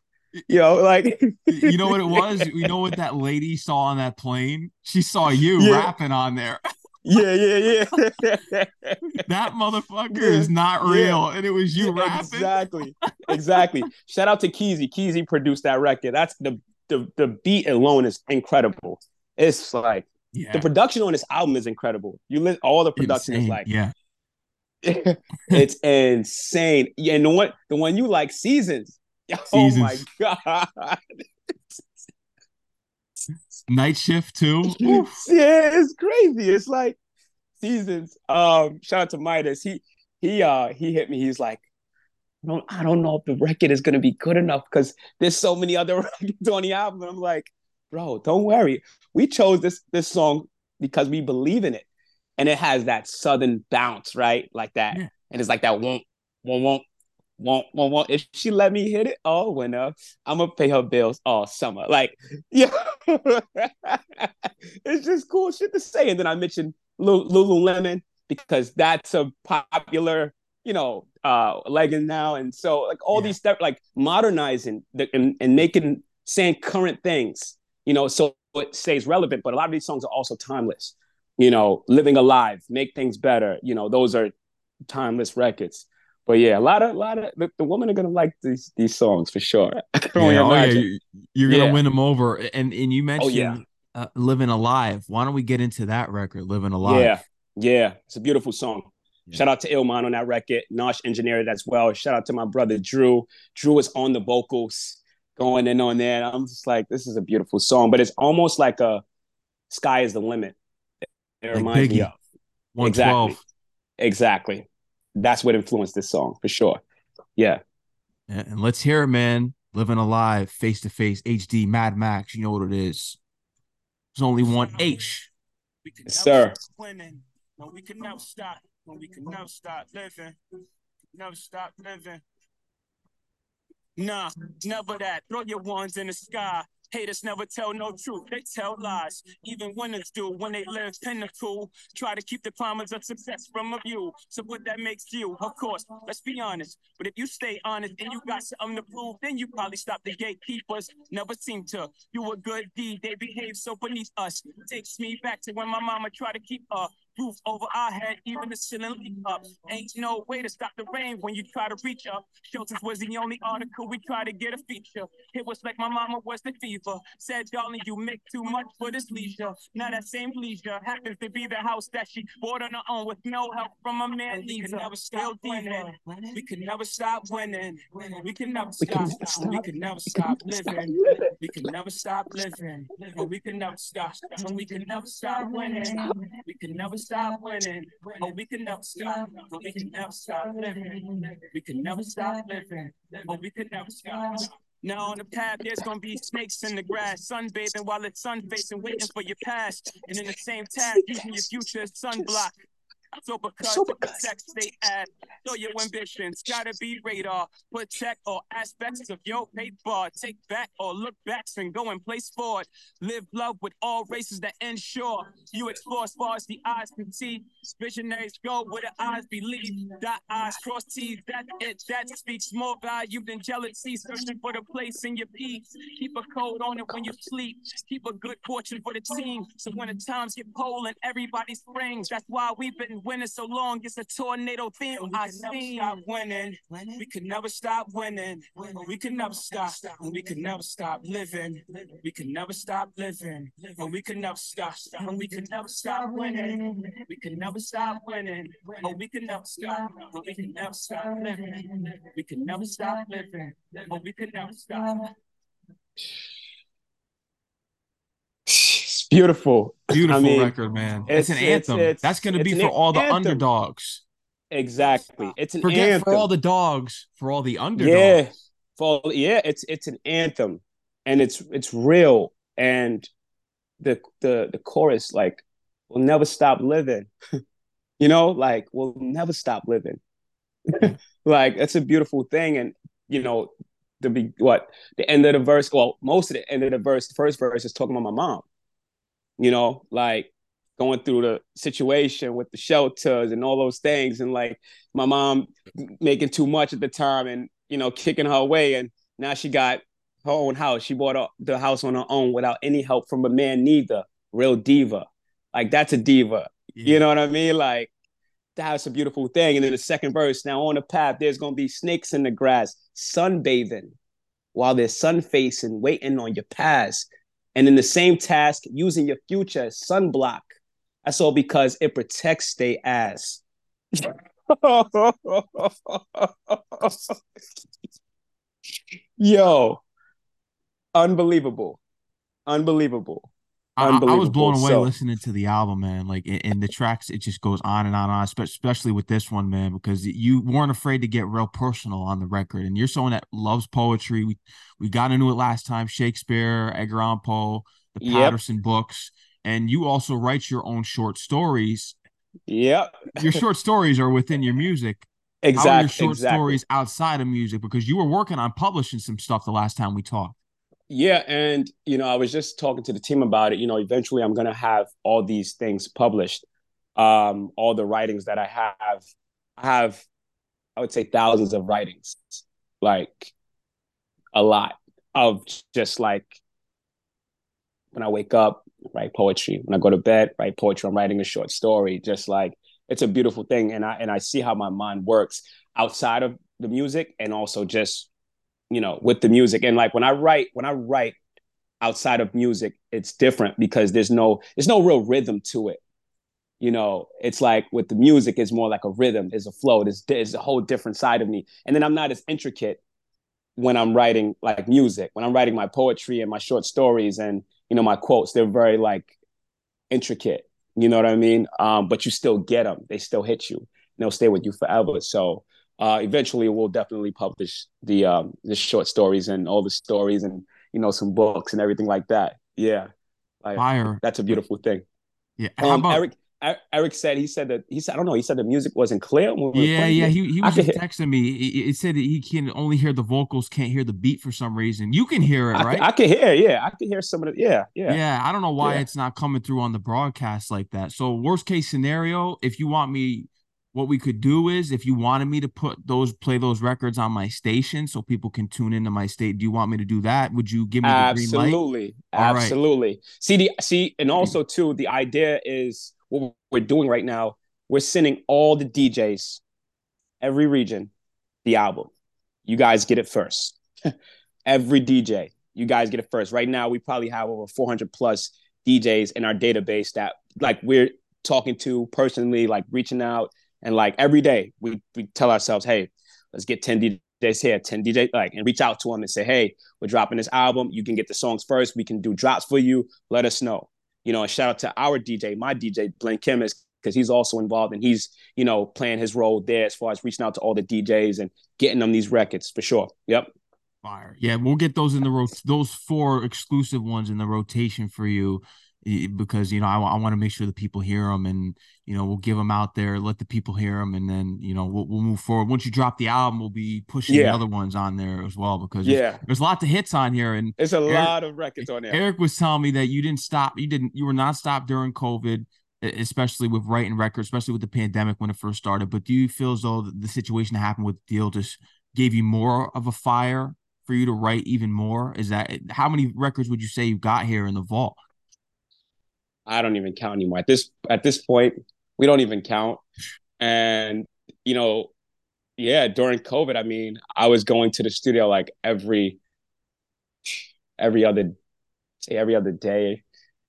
You know, like you know what it was. You know what that lady saw on that plane? She saw you yeah. rapping on there. Yeah, yeah, yeah. that motherfucker yeah, is not real, yeah. and it was you rapping. Exactly, exactly. Shout out to Keezy. Keezy produced that record. That's the the the beat alone is incredible. It's like yeah. the production on this album is incredible. You listen, all the production insane. is like yeah, it's insane. Yeah, and the one the one you like, Seasons. Oh Seasons. my god. Night shift too. yeah, it's crazy. It's like seasons. Um, shout out to Midas. He he uh he hit me. He's like, I don't I don't know if the record is gonna be good enough because there's so many other records on the album. And I'm like, bro, don't worry. We chose this this song because we believe in it, and it has that southern bounce, right? Like that, yeah. and it's like that won't won't won't won't, won't, won't. If she let me hit it all winter, I'm gonna pay her bills all summer. Like, yeah, it's just cool shit to say. And then I mentioned Lululemon because that's a popular, you know, uh, legging now. And so, like, all yeah. these stuff, like modernizing the, and, and making saying current things, you know. So it stays relevant, but a lot of these songs are also timeless. You know, living alive, make things better. You know, those are timeless records. But yeah, a lot of, a lot of the, the women are gonna like these these songs for sure. Yeah, oh, yeah, imagine. you- you're gonna Yeah. win them over. And and you mentioned yeah. uh, "Living Alive." Why don't we get into that record, "Living Alive"? Yeah, yeah, it's a beautiful song. Yeah. Shout out to Ilman on that record. Nosh engineered it as well. Shout out to my brother Drew. Drew is on the vocals, going in on that. I'm just like, this is a beautiful song, but it's almost like a "Sky is the Limit." It Like reminds me of One twelve. Exactly. exactly. That's what influenced this song for sure. Yeah, And let's hear it, man. Living Alive, face to face, H-D, Mad Max. You know what it is. There's only one H. We can Yes, sir. winning. No, we can never stop. No, we can never stop living. Never stop living. Nah, never that. Throw your ones in the sky. Haters never tell no truth. They tell lies. Even winners do when they live pinnacle. Try to keep the promise of success from a view. So what that makes you, of course, let's be honest. But if you stay honest and you got something to prove, then you probably stop the gatekeepers. Never seem to do a good deed. They behave so beneath us. Takes me back to when my mama tried to keep a roof over our head, even the ceiling leak up. Ain't no way to stop the rain when you try to reach up. Shelters was the only article we tried to get a feature. It was like my mama was the fever. Said, darling, you make too much for this leisure. Now that same leisure happens to be the house that she bought on her own with no help from a man. We can never stop winning. We can never stop winning. We can never stop. We can never stop living. We can never stop living. We can never stop. We can never stop winning. We can never stop winning. Oh, we can never stop. Oh, we can never stop living. We can never stop living. Oh, we can never stop. Now on the path, there's gonna be snakes in the grass, sunbathing while it's sun facing, waiting for your past. And in the same task, using your future as sunblock. So because So because- protect state ass, so your ambitions gotta be radar. Protect all aspects of your paper. Take back or look backs and go and place forward. Live love with all races that ensure you explore as far as the eyes can see. Visionaries go where the eyes believe. Dot eyes, cross T's, that's it. That speaks more value than jealousy. Searching for the place in your peace. Keep a code on it when you sleep. Keep a good fortune for the team. So when the times get cold and everybody springs, that's why we've been winning so long. It's a tornado theme. I see stop winning. We can never stop winning. We can never stop. And we can never stop living. We can never stop living. And we can never stop. And we can never stop winning. We can never stop winning. Oh, we can never stop. And we can never stop living. We can never stop living. Oh, we can never stop. Beautiful. Beautiful mean, record, man. It's, it's- an anthem. it's- That's gonna be for all the anthem. underdogs. Exactly. It's an Forget anthem. for all the dogs, for all the underdogs. Yeah. For yeah, it's it's an anthem, and it's it's real, and the the the chorus like we'll never stop living, you know, like we'll never stop living. like that's a beautiful thing, and you know, the be what the end of the verse. Well, most of the end of the verse, the first verse is talking about my mom. You know, like going through the situation with the shelters and all those things, and like my mom making too much at the time and you know kicking her away and now she got her own house. She bought a, the house on her own without any help from a man neither. Real diva. Like that's a diva. You know what i mean? Like that's a beautiful thing. And then the second verse now on the path there's going to be snakes in the grass sunbathing while they're sun facing waiting on your past and in the same task using your future sunblock. That's all because it protects their ass. Yo, unbelievable, unbelievable. I, I was blown away So- listening to the album, man. Like in, the tracks, it just goes on and on and on, especially with this one, man, because you weren't afraid to get real personal on the record. And you're someone that loves poetry. We we got into it last time, Shakespeare, Edgar Allan Poe, the Yep. Patterson books, and you also write your own short stories. Yep, Your short stories are within your music. How are your exactly. short exactly. stories outside of music? Because you were working on publishing some stuff the last time we talked. Yeah, and you know, I was just talking to the team about it. You know, eventually I'm gonna have all these things published. Um, all the writings that I have, I have, I would say thousands of writings, like a lot of just like when I wake up, write poetry. When I go to bed, write poetry. I'm writing a short story. Just like it's a beautiful thing, and I and I see how my mind works outside of the music, and also just you know with the music. And like when I write, when I write outside of music, it's different because there's no there's no real rhythm to it. You know, it's like with the music, it's more like a rhythm, there's a flow, there's, there's a whole different side of me. And then I'm not as intricate when I'm writing like music. When I'm writing my poetry and my short stories and you know my quotes, they're very like intricate. You know what I mean? Um, but you still get them. They still hit you. And they'll stay with you forever. So uh, eventually, we'll definitely publish the um, the short stories and all the stories and you know some books and everything like that. Yeah, like, Fire. That's a beautiful thing. Yeah. Um, about- Eric Eric said he said that he said I don't know he said the music wasn't clear. yeah, yeah. He, he was just texting me. He, said that he can only hear the vocals, can't hear the beat for some reason. You can hear it, right? I, I can hear. Yeah, I can hear some of it. Yeah, yeah. Yeah, I don't know why yeah. it's not coming through on the broadcast like that. So worst case scenario, if you want me what we could do is if you wanted me to put those play those records on my station so people can tune into my state do you want me to do that? Would you give me the absolutely. Absolutely right. see the see and also too the idea is what we're doing right now we're sending all the djs every region the album. You guys get it first. Every dj you guys get it first. Right now we probably have over 400 plus djs in our database that like we're talking to personally like reaching out and like every day we, we tell ourselves, hey, let's get 10 DJs here, 10 DJ, like, and reach out to them and say, hey, we're dropping this album. You can get the songs first. We can do drops for you. Let us know. You know, and shout out to our DJ, my DJ, Blink Chemist, because he's also involved and he's, you know, playing his role there as far as reaching out to all the DJs and getting them these records for sure. Yep. Fire. Yeah, we'll get those in the ro- those four exclusive ones in the rotation for you because you know I, I want to make sure the people hear them and you know we'll give them out there let the people hear them and then you know we'll, we'll move forward. Once you drop the album we'll be pushing yeah. the other ones on there as well because yeah. there's, there's lots of hits on here and it's a Eric, lot of records on there. Eric was telling me that you didn't stop you didn't you were not stopped during COVID especially with writing records especially with the pandemic when it first started but do you feel as though the situation that happened with Deal just gave you more of a fire for you to write even more? Is that how many records would you say you got here in the vault I don't even count anymore. At this at this point, we don't even count. And you know, yeah, during COVID, I mean, I was going to the studio like every every other say every other day.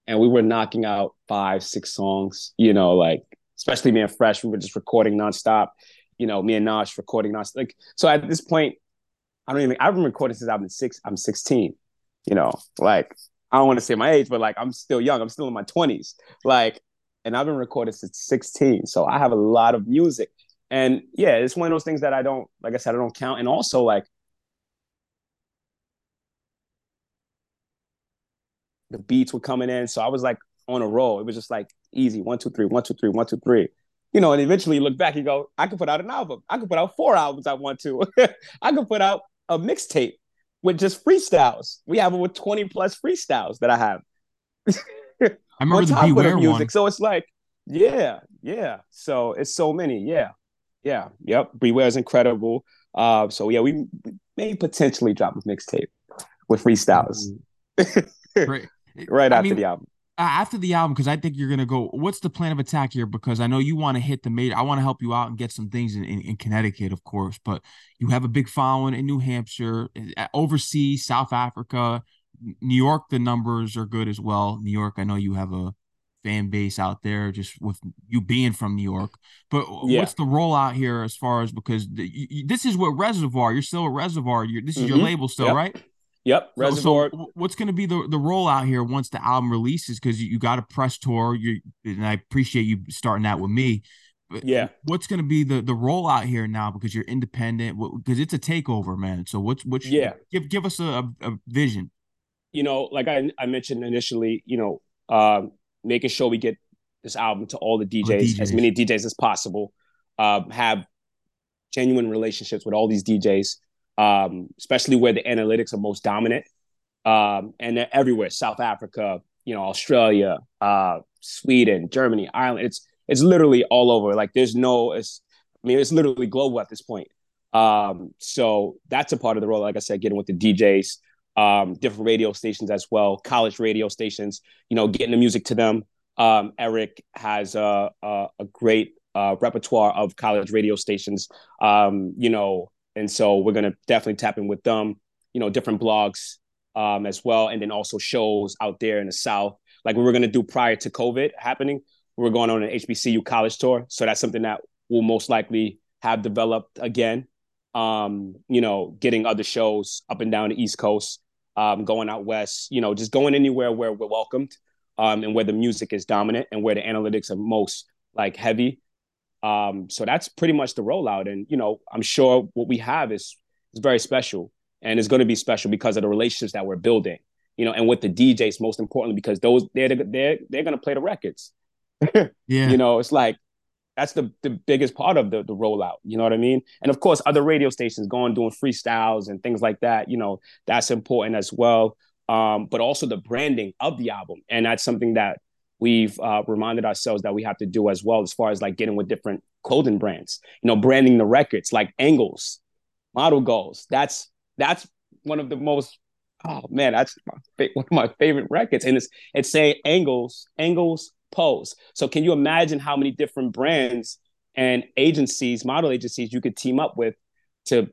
And we were knocking out five, six songs, you know, like especially me and Fresh, we were just recording nonstop. You know, me and Nash recording nonstop. Like so at this point, I don't even I've been recording since I've been six, I'm 16. You know, like I don't want to say my age, but like I'm still young. I'm still in my 20s. Like, and I've been recording since 16. So I have a lot of music. And yeah, it's one of those things that I don't, like I said, I don't count. And also like the beats were coming in. So I was like on a roll. It was just like easy. One, two, three, one, two, three, one, two, three. You know, and eventually you look back, you go, I could put out an album. I could put out four albums I want to. I could put out a mixtape with just freestyles. We have over 20 plus freestyles that I have. I remember the Beware music. One. So it's like, yeah, yeah. So it's so many. Yeah. Yeah. Yep. Beware is incredible. Uh, so yeah, we, we may potentially drop a mixtape with freestyles. right, right after mean, the album after the album because I think you're gonna go. What's the plan of attack here? Because I know you want to hit the major. I want to help you out and get some things in, in, in, Connecticut, of course. But you have a big following in New Hampshire, eh, overseas, South Africa, New York. The numbers are good as well. New York, I know you have a fan base out there just with you being from New York. But yeah. what's the rollout here as far as because the, you, this is what Reservoir. You're still a Reservoir. You're, this is mm-hmm. your label still, yep. right? Yep, Reservoir. So, so what's going to be the the rollout here once the album releases? Because you, you got a press tour. You and I appreciate you starting that with me. But yeah, what's going to be the the rollout here now? Because you're independent. Because it's a takeover, man. So what's what's yeah? Give give us a, a vision. You know, like I I mentioned initially, you know, um, making sure we get this album to all the DJs, DJs. as many DJs as possible. Um, have genuine relationships with all these DJs um, especially where the analytics are most dominant. Um, and they're everywhere South Africa, you know, Australia, uh, Sweden, Germany, Ireland. It's it's literally all over. Like there's no, it's, I mean, it's literally global at this point. Um, so that's a part of the role. Like I said, getting with the DJs, um, different radio stations as well, college radio stations. You know, getting the music to them. Um, Eric has a a, a great uh, repertoire of college radio stations. Um, you know, and so we're gonna definitely tap in with them. You know, different blogs um, as well, and then also shows out there in the South, like we were gonna do prior to COVID happening. We were going on an HBCU college tour, so that's something that will most likely have developed again. Um, you know, getting other shows up and down the East Coast, um, going out west, you know, just going anywhere where we're welcomed, um, and where the music is dominant and where the analytics are most like heavy. Um, so that's pretty much the rollout. And you know, I'm sure what we have is is very special, and it's going to be special because of the relationships that we're building. You know, and with the DJs, most importantly, because those they're they're they're going to play the records. Yeah. you know, it's like that's the the biggest part of the the rollout. You know what I mean? And of course, other radio stations going doing freestyles and things like that. You know, that's important as well. Um, but also the branding of the album, and that's something that we've uh, reminded ourselves that we have to do as well, as far as like getting with different clothing brands. You know, branding the records like Angles, Model Goals. That's that's one of the most oh man, that's my, one of my favorite records, and it's it's saying Angles, Angles pose. So can you imagine how many different brands and agencies, model agencies you could team up with to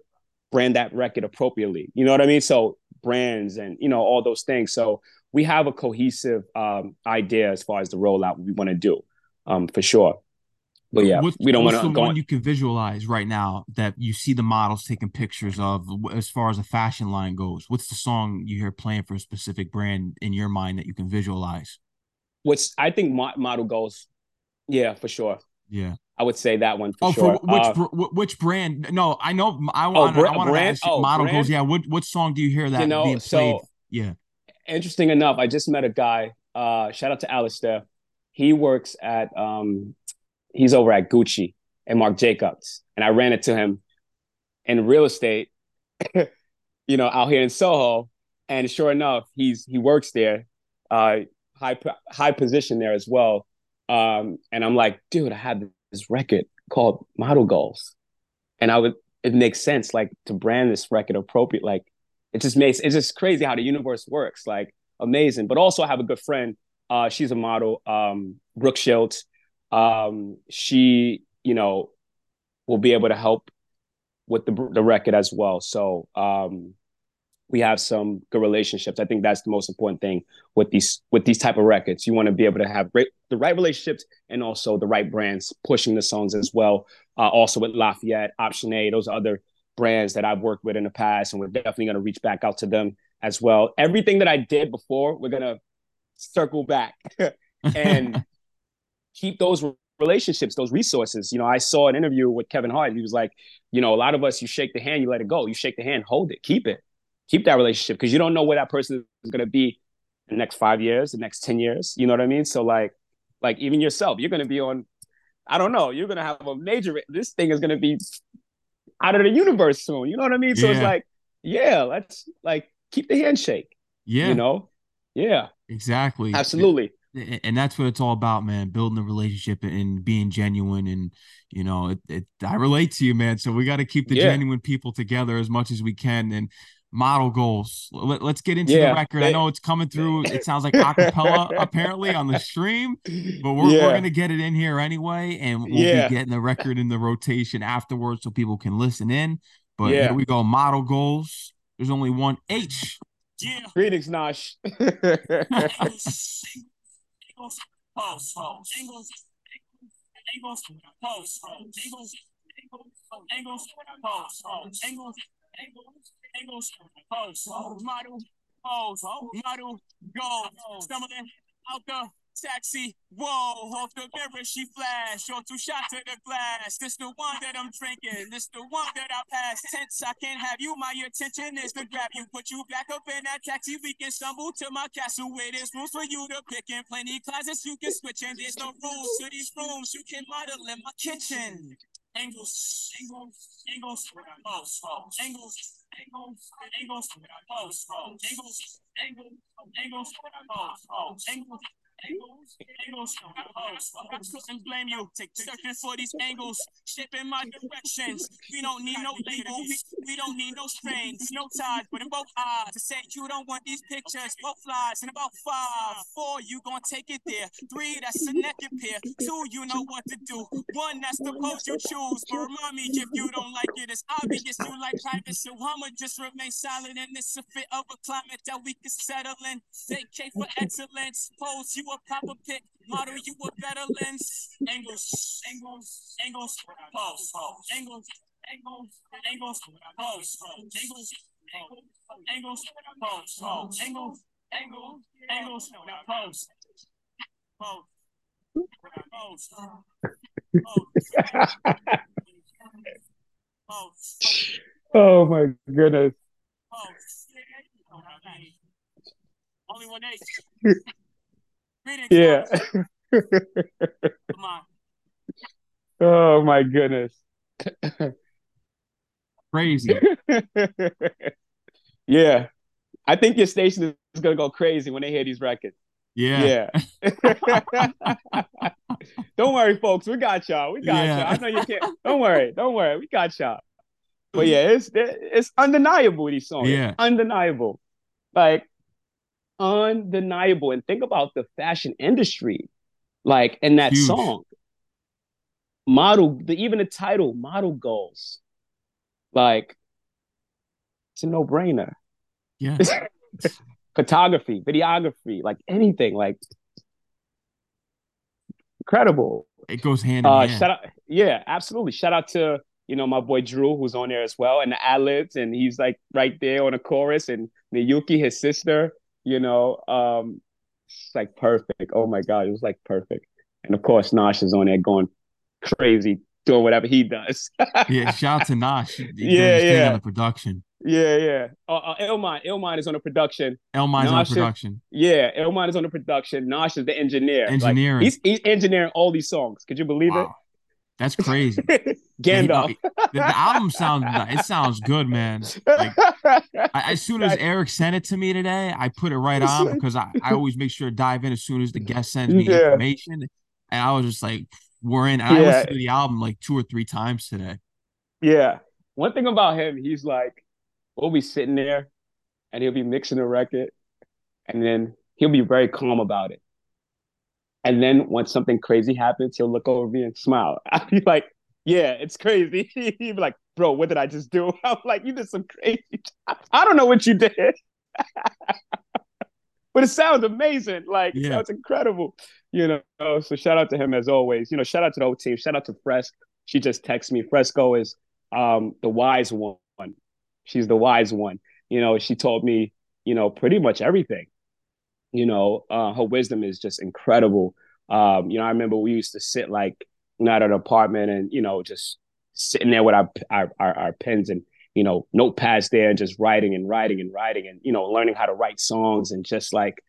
brand that record appropriately? You know what I mean? So brands and you know all those things. So we have a cohesive um, idea as far as the rollout we want to do, um, for sure. But yeah, what's, we don't want to. go. one you can visualize right now that you see the models taking pictures of, as far as a fashion line goes? What's the song you hear playing for a specific brand in your mind that you can visualize? which I think model goals. Yeah, for sure. Yeah. I would say that one for oh, sure. For which uh, which brand? No, I know. I want. Oh, I want to ask oh, model brand? goals. Yeah. What what song do you hear that you know, being played? So, yeah. Interesting enough, I just met a guy. Uh, shout out to Alistair. He works at um, he's over at Gucci and Marc Jacobs, and I ran into him in real estate. you know, out here in Soho, and sure enough, he's he works there. Uh, high high position there as well. Um, and I'm like, dude, I had this record called Model Goals, and I would it makes sense like to brand this record appropriate. Like it just makes it's just crazy how the universe works. Like amazing. But also I have a good friend. Uh, she's a model, um, Brooke Schultz. Um, she, you know, will be able to help with the the record as well. So um, we have some good relationships. I think that's the most important thing with these with these type of records. You want to be able to have great, the right relationships and also the right brands pushing the songs as well. Uh, also with Lafayette, Option A, those other brands that I've worked with in the past, and we're definitely going to reach back out to them as well. Everything that I did before, we're going to circle back and keep those relationships, those resources. You know, I saw an interview with Kevin Hart. He was like, you know, a lot of us, you shake the hand, you let it go. You shake the hand, hold it, keep it keep that relationship because you don't know where that person is going to be the next five years, the next 10 years. You know what I mean? So like, like even yourself, you're going to be on, I don't know, you're going to have a major, this thing is going to be out of the universe soon. You know what I mean? So yeah. it's like, yeah, let's like keep the handshake. Yeah. You know? Yeah. Exactly. Absolutely. And that's what it's all about, man. Building a relationship and being genuine, and you know, it, it I relate to you, man. So we got to keep the yeah. genuine people together as much as we can. And model goals. Let, us get into yeah, the record. They, I know it's coming through. It sounds like acapella apparently on the stream, but we're, yeah. we're gonna get it in here anyway, and we'll yeah. be getting the record in the rotation afterwards so people can listen in. But yeah. here we go. Model goals. There's only one H. Yeah. Greetings, Nosh. angles, pose, model, pose, model, go, stumbling out the taxi, whoa, off the mirror she flashed, or two shots at the glass. This the one that I'm drinking, this the one that I pass. Tense, I can't have you. My attention is to grab you, put you back up in that taxi. We can stumble to my castle where there's rooms for you to pick in. Plenty closets you can switch in. There's no rules to these rooms. You can model in my kitchen. Angles, angles, angles, pose, pose, angles, angles, angles, pose, pose, angles, angles, angles, pose, pose, angles, angles, angles, I couldn't blame you. Searching for these angles, shipping my directions. We don't need no labels, we don't need no strings, no ties, but in both eyes. To say you don't want these pictures, both flies. In about five, four, you gonna take it there. Three, that's a naked pair. Two, you know what to do. One, that's the pose you choose. But remind me if you don't like it, it's obvious you like private. So I'ma just remain silent in this a fit of a climate that we can settle in. Vacate for excellence. Pose you a proper pick. Model you a better lens. Angles, angles, angles, pose, pose, angles, angles, angles, pose, angles, angles, pose, pose, angles, angles, angles, pose. Oh my goodness. Only one eight. yeah. oh my goodness. Crazy. yeah. I think your station is gonna go crazy when they hear these records. Yeah. Yeah. don't worry, folks. We got y'all. We got yeah. y'all. I know you can't. Don't worry. Don't worry. We got y'all. But yeah, it's it's undeniable these songs. Yeah. Undeniable. Like undeniable. And think about the fashion industry, like in that Huge. song. Model, the even the title, model goals. Like, it's a no-brainer. Yeah. Photography, videography, like anything, like incredible. It goes hand in uh, hand. Shout out, yeah, absolutely. Shout out to you know my boy Drew, who's on there as well, and the ad libs, and he's like right there on the chorus, and Miyuki, his sister, you know, um, it's like perfect. Oh my god, it was like perfect. And of course, Nosh is on there going crazy, doing whatever he does. yeah, shout out to Nosh. yeah, yeah. On the production. Yeah, yeah. Uh, uh, Elmine, Elmine is on the production. Elmine's on the production. Yeah, Elmine is on the production. Nosh is the engineer. Engineering. Like, he's, he's engineering all these songs. Could you believe wow. it? That's crazy. Gandalf. the, the, album sounds it sounds good, man. Like, I, as soon as Eric sent it to me today, I put it right on because I, I always make sure to dive in as soon as the guest sends me yeah. information. And I was just like, we're in. And yeah. I listened to the album like two or three times today. Yeah. One thing about him, he's like, we'll be sitting there and he'll be mixing a record and then he'll be very calm about it. And then once something crazy happens, he'll look over me and smile. I'll be like, yeah, it's crazy. He'd be like, bro, what did I just do? I'm like, you did some crazy. I don't know what you did. but it sounds amazing. Like, yeah. sounds incredible. You know, so shout out to him as always. You know, shout out to the whole team. Shout out to Fresco. She just texts me. Fresco is um, the wise one. She's the wise one. You know, she told me, you know, pretty much everything you know, uh, her wisdom is just incredible. Um, you know, I remember we used to sit like not at an apartment and you know just sitting there with our, our our, our pens and you know notepads there and just writing and writing and writing and you know learning how to write songs and just like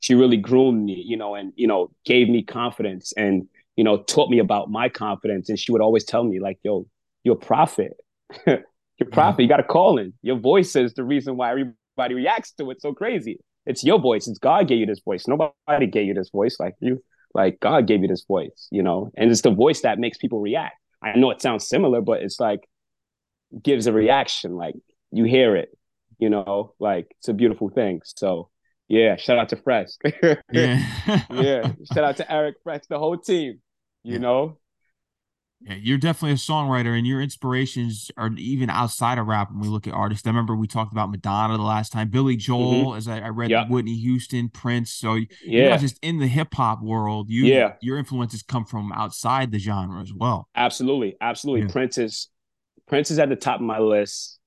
she really groomed me, you know, and you know gave me confidence and you know taught me about my confidence and she would always tell me like, "Yo, you're a prophet." you're a prophet. You got a calling. Your voice is the reason why everybody reacts to it so crazy it's your voice. It's God gave you this voice. Nobody gave you this voice like you. Like God gave you this voice, you know, and it's the voice that makes people react. I know it sounds similar, but it's like gives a reaction. Like you hear it, you know, like it's a beautiful thing. So yeah, shout out to Fresh. yeah. yeah. Shout out to Eric Fresh, the whole team. You yeah. know, you're definitely a songwriter, and your inspirations are even outside of rap. When we look at artists, I remember we talked about Madonna the last time, Billy Joel, mm-hmm. as I, I read yep. Whitney Houston, Prince. So yeah. you're not just in the hip hop world. You, yeah, your influences come from outside the genre as well. Absolutely, absolutely. Yeah. Prince is Prince is at the top of my list.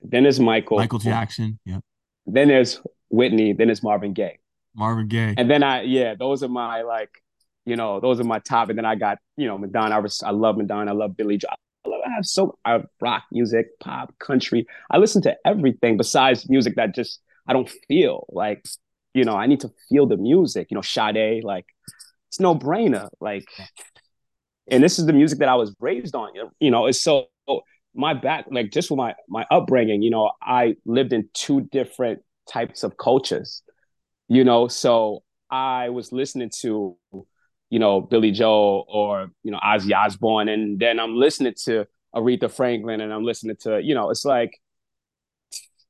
Then there's Michael, Michael Jackson. Yeah. Then there's Whitney. Then there's Marvin Gaye. Marvin Gaye. And then I, yeah, those are my like you know, those are my top. And then I got, you know, Madonna. I, was, I love Madonna. I love Billy Joel. I, love, I have so I rock music, pop, country. I listen to everything besides music that just I don't feel like. You know, I need to feel the music. You know, Sade, like it's no brainer. Like, and this is the music that I was raised on. You know, it's so my back, like just with my my upbringing. You know, I lived in two different types of cultures. You know, so I was listening to, you know, Billy Joel or you know Ozzy Osbourne, and then I'm listening to Aretha Franklin, and I'm listening to, you know, it's like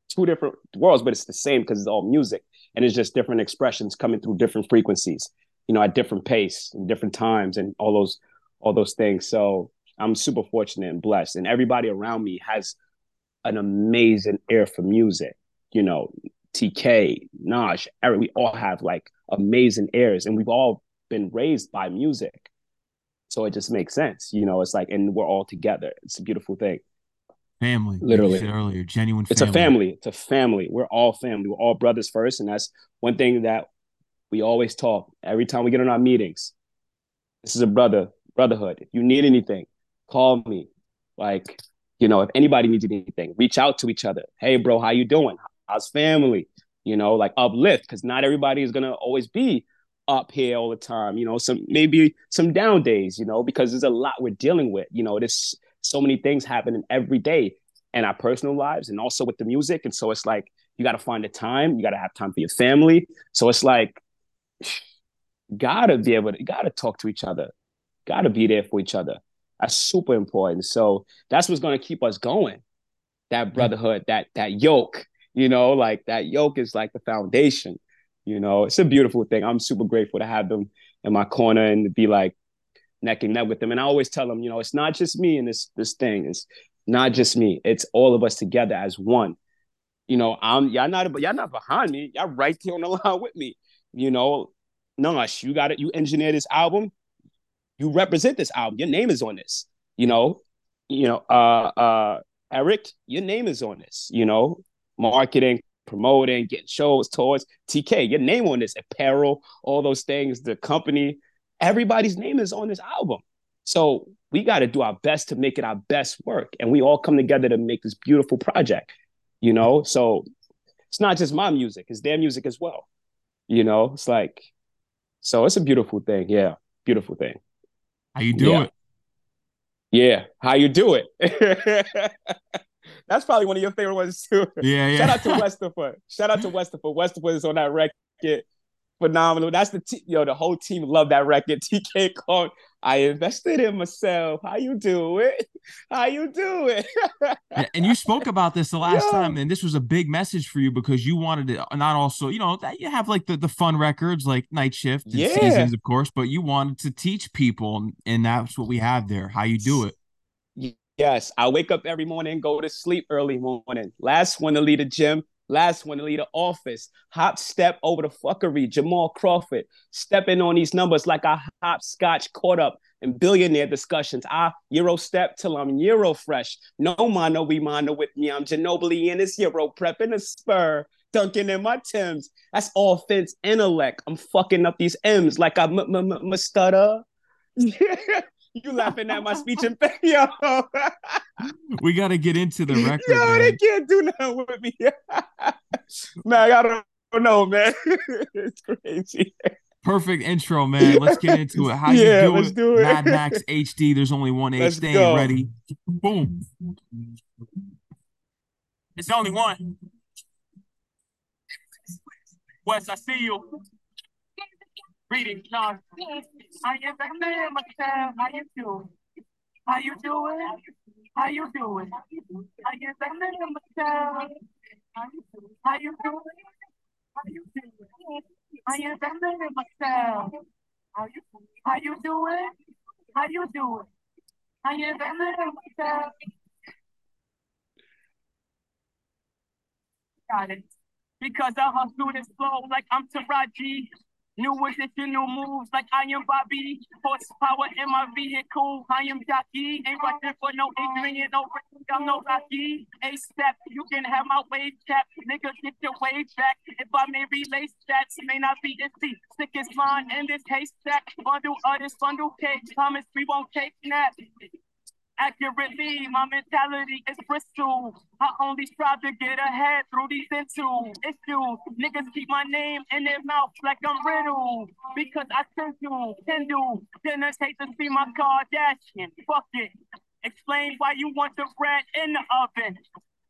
two different worlds, but it's the same because it's all music, and it's just different expressions coming through different frequencies, you know, at different pace and different times, and all those all those things. So I'm super fortunate and blessed, and everybody around me has an amazing ear for music. You know, TK, Naj, Eric, we all have like amazing ears, and we've all been raised by music. So it just makes sense, you know. It's like, and we're all together. It's a beautiful thing. Family, literally earlier, genuine. Family. It's a family. It's a family. We're all family. We're all brothers first, and that's one thing that we always talk every time we get in our meetings. This is a brother brotherhood. If you need anything, call me. Like, you know, if anybody needs anything, reach out to each other. Hey, bro, how you doing? How's family? You know, like uplift because not everybody is gonna always be up here all the time. You know, some maybe some down days. You know, because there's a lot we're dealing with. You know, there's so many things happening every day in our personal lives and also with the music. And so it's like you got to find the time. You got to have time for your family. So it's like gotta be able to gotta talk to each other got to be there for each other. That's super important. So that's what's going to keep us going. That mm-hmm. brotherhood, that that yoke, you know, like that yoke is like the foundation. You know, it's a beautiful thing. I'm super grateful to have them in my corner and to be like neck and neck with them. And I always tell them, you know, it's not just me in this this thing. It's not just me. It's all of us together as one. You know, I'm y'all not y'all not behind me. Y'all right there on the line with me. You know, Nash, you got it. You engineer this album you represent this album. Your name is on this. You know, you know, uh, uh, Eric, your name is on this. You know, marketing, promoting, getting shows, tours. TK, your name on this. Apparel, all those things. The company, everybody's name is on this album. So we got to do our best to make it our best work, and we all come together to make this beautiful project. You know, so it's not just my music; it's their music as well. You know, it's like, so it's a beautiful thing. Yeah, beautiful thing. How you do yeah. it? Yeah, how you do it? That's probably one of your favorite ones too. Yeah, yeah. Shout out to Westerford. Shout out to Westerford. Westerford is on that record. Phenomenal. That's the t- yo. The whole team love that record. TK called. I invested in myself. How you do it? How you do it? and you spoke about this the last time, and this was a big message for you because you wanted to uh, not also, you know, that you have like the, the fun records like Night Shift and Yeah. Seasons, of course, but you wanted to teach people, and that's what we have there. How you do it. Yes, I wake up every morning, go to sleep early morning. Last one to lead the gym, last one to lead the office. Hop step over the fuckery, Jamal Crawford. Stepping on these numbers like I hopscotch caught up in billionaire discussions. I Euro step till I'm Euro fresh. No mano, we mano with me. I'm Ginobili in this Euro prepping a spur. Dunking in my Tims. That's offense intellect. I'm fucking up these M's like I m- m- m- stutter. you laughing at my speech and yo. We got to get into the record. Yo, man. they can't do nothing with me. man, I don't know, man. it's crazy. Perfect intro, man. Let's get into it. How Yeah, you doing? let's do it. Mad Max H-D. There's only one H. Let's go. ready. Boom. It's only one. Wes, I see you. Reading, John. I am the man myself. How you doing? How you doing? How you doing? I am the man myself. How you doing? How you doing? I am the man myself. How you how you doing? How you doing? I am the man myself. Got it. Because I hustle this flow like I'm Taraji. New position, new moves like I am Bobby. Horsepower in my vehicle. I am Jackie. Ain't rushing for no ignorant, no risk. I'm no rocky. A step, you can have my wage cap. Nigga, get your wage back. If I may relay stats, may not be easy. Sick is mine in this haystack. Bundle of this bundle cake. Promise we won't take naps accurately. My mentality is Bristol. I only strive to get ahead through these into issues. Niggas keep my name in their mouth like I'm riddle. Because I send you, can do. Sinners hate to see my Kardashian. Fuck it. Explain why you want the bread in the oven.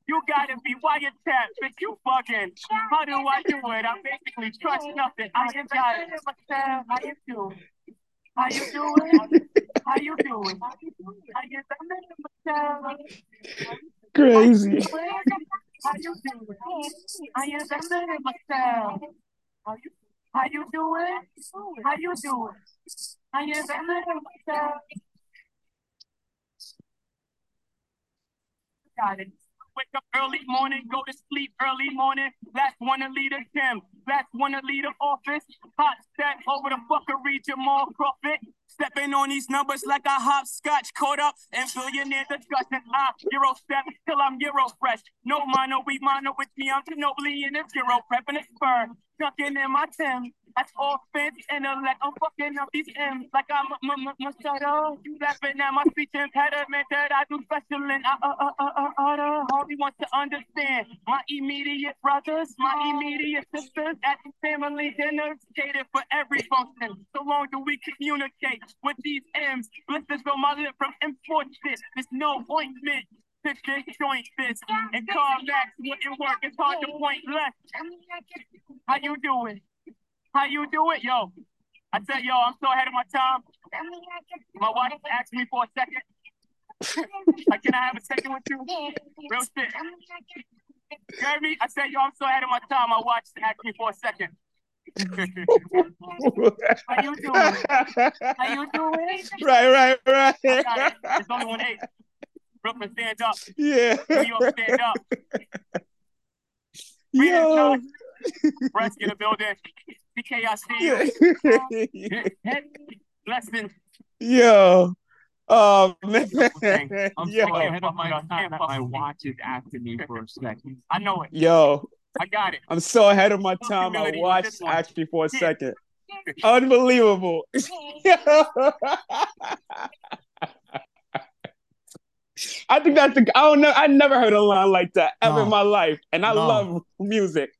You gotta be wiretapped, bitch. You fucking. How do I do it? I basically trust nothing. I just got it. How you doing? How you doing? How you doing? How you doing? Crazy. How you doing? How you doing? How you how you doing? How you doing? How you doing? Got it. Wake up early morning, go to sleep early morning. Last one to lead a gym, last one to lead an office. Hot set over the fuckery, Jamal Crawford. Stepping on these numbers like a hopscotch, caught up in billionaire discussion. I ah, Euro step till I'm Euro fresh. No mono, we mono with me. I'm in a zero, prepping a spur. Dunking in my Tim. That's all fancy intellect. I'm fucking up these M's like I'm Machado. You laughing at my speech impediment that I do special in. Uh, uh, uh, uh, uh, uh, Harvey wants to understand my immediate brothers, my immediate sisters at the family dinners, catered for every function. So long do we communicate with these M's. Blisters on my lip from important shit. There's no ointment. Picture joint this and Carmax wouldn't work. It's hard to point left. How you doing? How you do it, yo? I said, yo, I'm so ahead of my time. My wife asked me for a second. like, can I have a second with you? Real shit. You heard me? I said, yo, I'm so ahead of my time. My watch asked me for a second. How you doing? How you doing? Right, right, right. There's only one eight. Brooklyn, stand up. Yeah. New York, stand up. Yo. Brett's in the building. BK, I see you. Blessing. Yo. Oh man. I'm Yo. so ahead of my time that my watch is asking me for a second. I know it. Yo. I got it. I'm so ahead of my time. I Humility watched actually for a second. Unbelievable. I think that's the I don't know. I never heard a line like that ever No. in my life. And I No. love music.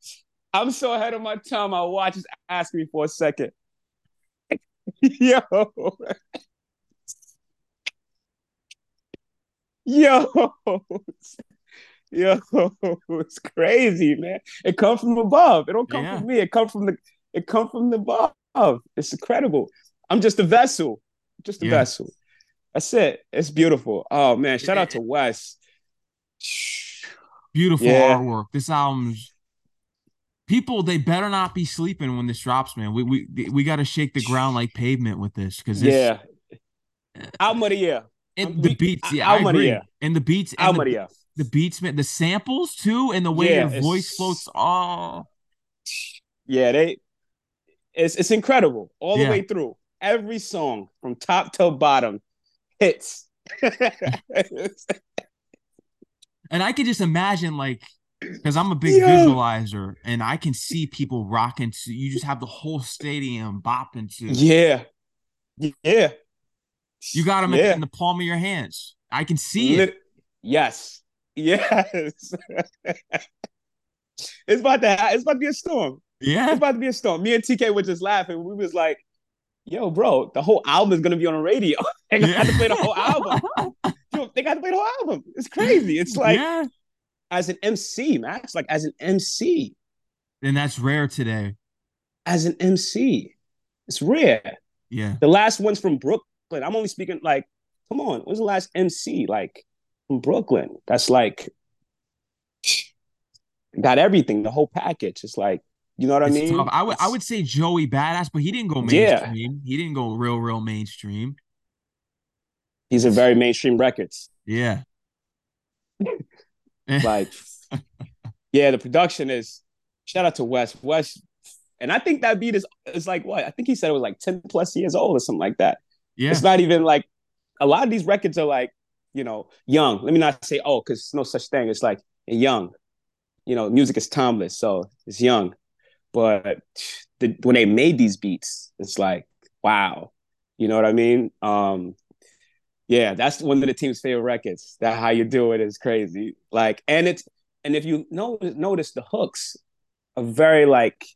I'm so ahead of my time. My watch is asking me for a second. Yo. Yo. Yo, it's crazy, man. It comes from above. It don't come Yeah. from me. It comes from the it comes from the above. It's incredible. I'm just a vessel. Just a Yeah. vessel. That's it. It's beautiful. Oh man, shout out to Wes. Beautiful Yeah. artwork. This album's people. They better not be sleeping when this drops, man. We we we got to shake the ground like pavement with this because Yeah. Album of the year. and the beats. Yeah, I album the agree. And the beats. And Album of the, the the beats, man. The samples too, and the way Yeah, your voice floats. Oh, Yeah, they it's it's incredible all the Yeah. way through. Every song from top to bottom hits. and I could just imagine like. Because I'm a big visualizer, and I can see people rocking to. You just have the whole stadium bopping to. yeah. Yeah. You got them Yeah. in the palm of your hands. I can see it. Yes. Yes. it's about to ha- it's about to be a storm. Yeah. It's about to be a storm. Me and TK were just laughing. We was like, yo, bro, the whole album is gonna be on the radio. they got Yeah. to play the whole album. Yo, they got to play the whole album. It's crazy. It's like yeah, as an MC, Max, like as an MC. and that's rare today. As an MC. It's rare. Yeah, The last one's from Brooklyn. I'm only speaking like, come on, when's the last MC like from Brooklyn? That's like got everything, the whole package. It's like, you know what I mean? tough. I would I would say Joey Badass, but he didn't go Yeah. mainstream. He didn't go real, real mainstream. These are very mainstream records. Yeah, Like, yeah, the production is shout out to Wes. Wes, and I think that beat is is like what? I think he said it was like 10 plus years old or something like that. yeah, It's not even like a lot of these records are like, you know, young. Let me not say oh, because no such thing. It's like young. You know, music is timeless, so it's young. But the, when they made these beats, it's like, wow. You know what I mean? Um, yeah, that's one of the team's favorite records. That how you do it is crazy. Like, and it's and if you know notice the hooks are very like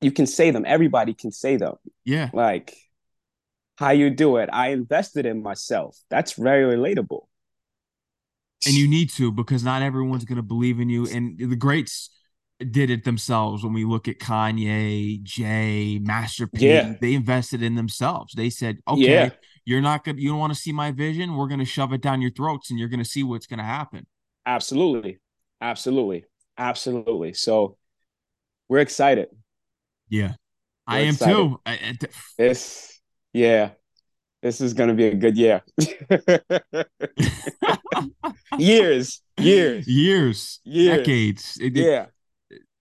you can say them. Everybody can say them yeah. like how you do it i invested in myself that's very relatable and you need to because not everyone's going to believe in you. And the greats did it themselves. When we look at Kanye, Jay, Master P, Yeah. they invested in themselves. They said, "Okay, Yeah. you're not gonna, you don't want to see my vision. We're going to shove it down your throats, and you're going to see what's going to happen." Absolutely. Absolutely. Absolutely. So we're excited. Yeah, I We're am excited. too. I- I- th- This, yeah, this is going to be a good year. years, years, years, years. decades. It- Yeah.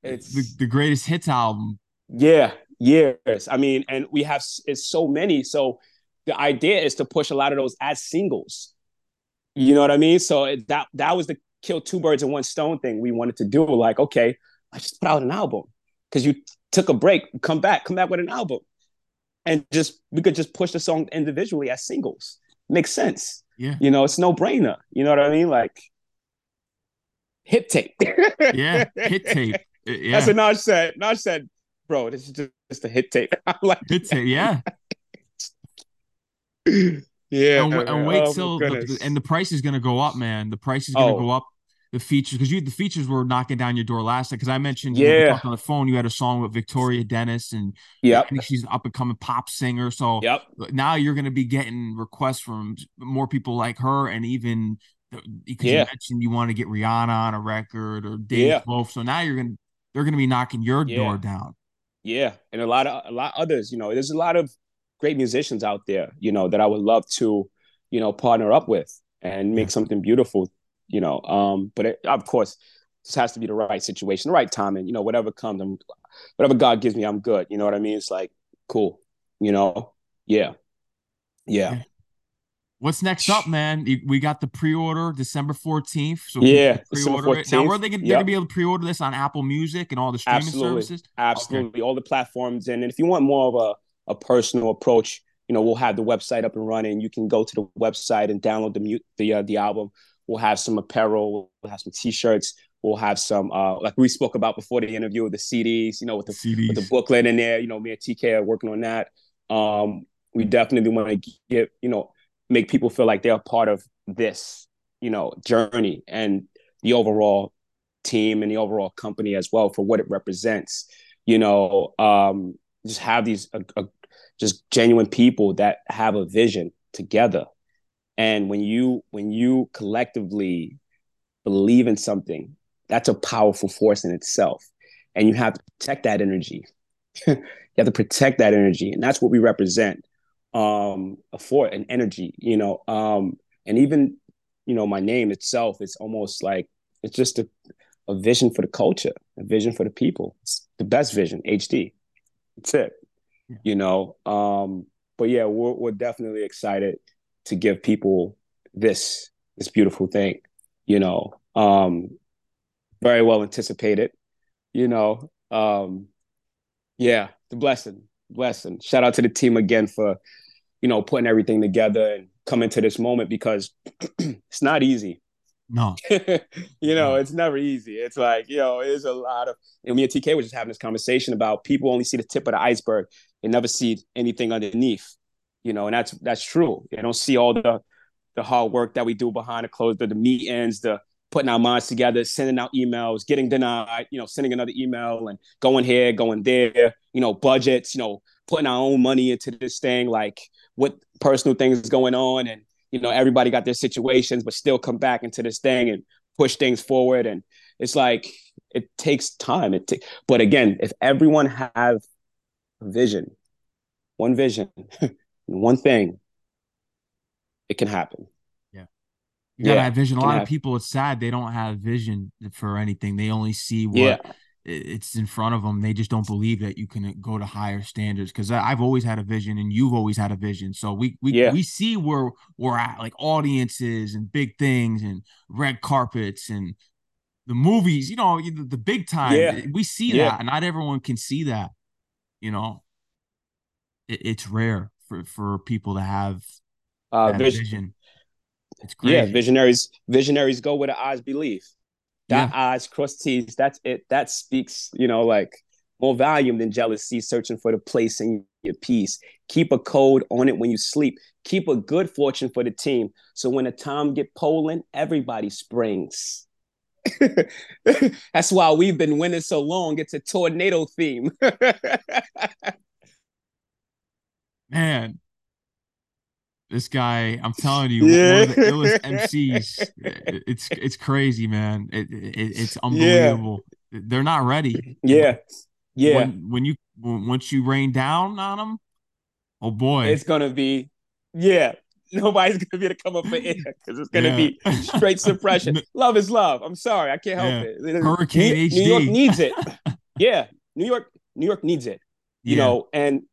It's the, the greatest hits album. Yeah, years. I mean, and we have it's so many. So the idea is to push a lot of those as singles. You know what I mean? So it, that that was the kill two birds in one stone thing we wanted to do. Like, okay, I just put out an album because you took a break, come back, come back with an album, and just we could just push the song individually as singles. Makes sense. Yeah, You know, it's no brainer. You know what I mean? Like hit tape. yeah, hit tape. Yeah, That's what Naj said. Naj said, bro, this is just, a hit tape. I'm like, hit tape. Yeah, yeah. and, and wait Oh, till the, and the price is going to go up, man. The price is going to Oh. go up. The features because you the features were knocking down your door last time because I mentioned you know, Yeah. on the phone you had a song with Victoria Dennis and yeah, I think she's an up and coming pop singer so Yep. now you're going to be getting requests from more people like her and even because you mentioned you want to get Rihanna on a record or Dave Yeah. Loaf so now you're going to they're going to be knocking your Yeah. door down Yeah. And a lot of a lot others, you know, there's a lot of great musicians out there, you know, that I would love to, you know, partner up with and make Yeah. something beautiful, you know. Um, but it, of course, this has to be the right situation, the right timing, you know, whatever comes, I'm, whatever God gives me, I'm good. You know what I mean? It's like, cool, you know? Yeah. Yeah. Yeah. What's next up, man? We got the pre-order December 14th. So Yeah, people can December pre-order it. Now, 14th. where they gonna, they're gonna be able to pre-order this on Apple Music and all the streaming Absolutely. services? Absolutely. All the platforms. And if you want more of a, a personal approach, you know, we'll have the website up and running. You can go to the website and download the mu- the uh, the album. We'll have some apparel. We'll have some t-shirts. We'll have some uh, like we spoke about before the interview, with the CDs. You know, with the CDs. with the booklet in there. You know, me and TK are working on that. Um, we definitely want to get you know make people feel like they're a part of this you know journey and the overall team and the overall company as well for what it represents. You know, um, just have these uh, uh, just genuine people that have a vision together. And when you when you collectively believe in something, that's a powerful force in itself. And you have to protect that energy. you have to protect that energy, and that's what we represent. Um, a for an energy, you know. Um, and even you know, my name itself it's almost like it's just a a vision for the culture, a vision for the people. It's the best vision, H-D. That's it. Yeah. You know. Um, but yeah, we're we're definitely excited to give people this this beautiful thing. You know, um, very well anticipated. You know, um, yeah, the blessing, blessing. Shout out to the team again for you know putting everything together and coming to this moment because it's not easy No. you know, it's never easy. It's like, you know, it's a lot of, know, me and TK was just having this conversation about people only see the tip of the iceberg. They never see anything underneath, you know, and that's, that's true. They don't see all the, the hard work that we do behind the closed, the, the meetings, the putting our minds together, sending out emails, getting denied, you know, sending another email and going here, going there, you know, budgets, you know, putting our own money into this thing, like what personal things is going on and, you know everybody got their situations but still come back into this thing and push things forward and it's like it takes time it ta- but again if everyone have a vision one vision one thing it can happen Yeah. You gotta Yeah, have vision. A lot of people, it's sad they don't have vision for anything. They only see what yeah it's in front of them. They just don't believe that you can go to higher standards. Because I've always had a vision, and you've always had a vision. So we we Yeah. we see where we're at, like audiences and big things and red carpets and the movies. You know, the, the big time. Yeah. We see Yeah. that, and not everyone can see that. You know, it, it's rare for for people to have uh vision, vision. It's crazy. yeah visionaries visionaries go where the eyes believe that Yeah. eyes cross T's that's it that speaks you know like more volume than jealousy searching for the place in your peace. Keep a code on it when you sleep. Keep a good fortune for the team. So when the time get polling, everybody springs. That's why we've been winning so long. It's a tornado theme. Man, this guy, I'm telling you, yeah. one of the illest MCs. It's it's crazy, man. It, it it's unbelievable. Yeah. They're not ready. Yeah, yeah. When, when you once you rain down on them, oh boy, it's gonna be yeah. Nobody's gonna be able to come up for air because it's gonna yeah. be straight suppression. love is love. I'm sorry, I can't help it. Hurricane New, H-D. New York needs it. yeah, New York, New York needs it. You know, and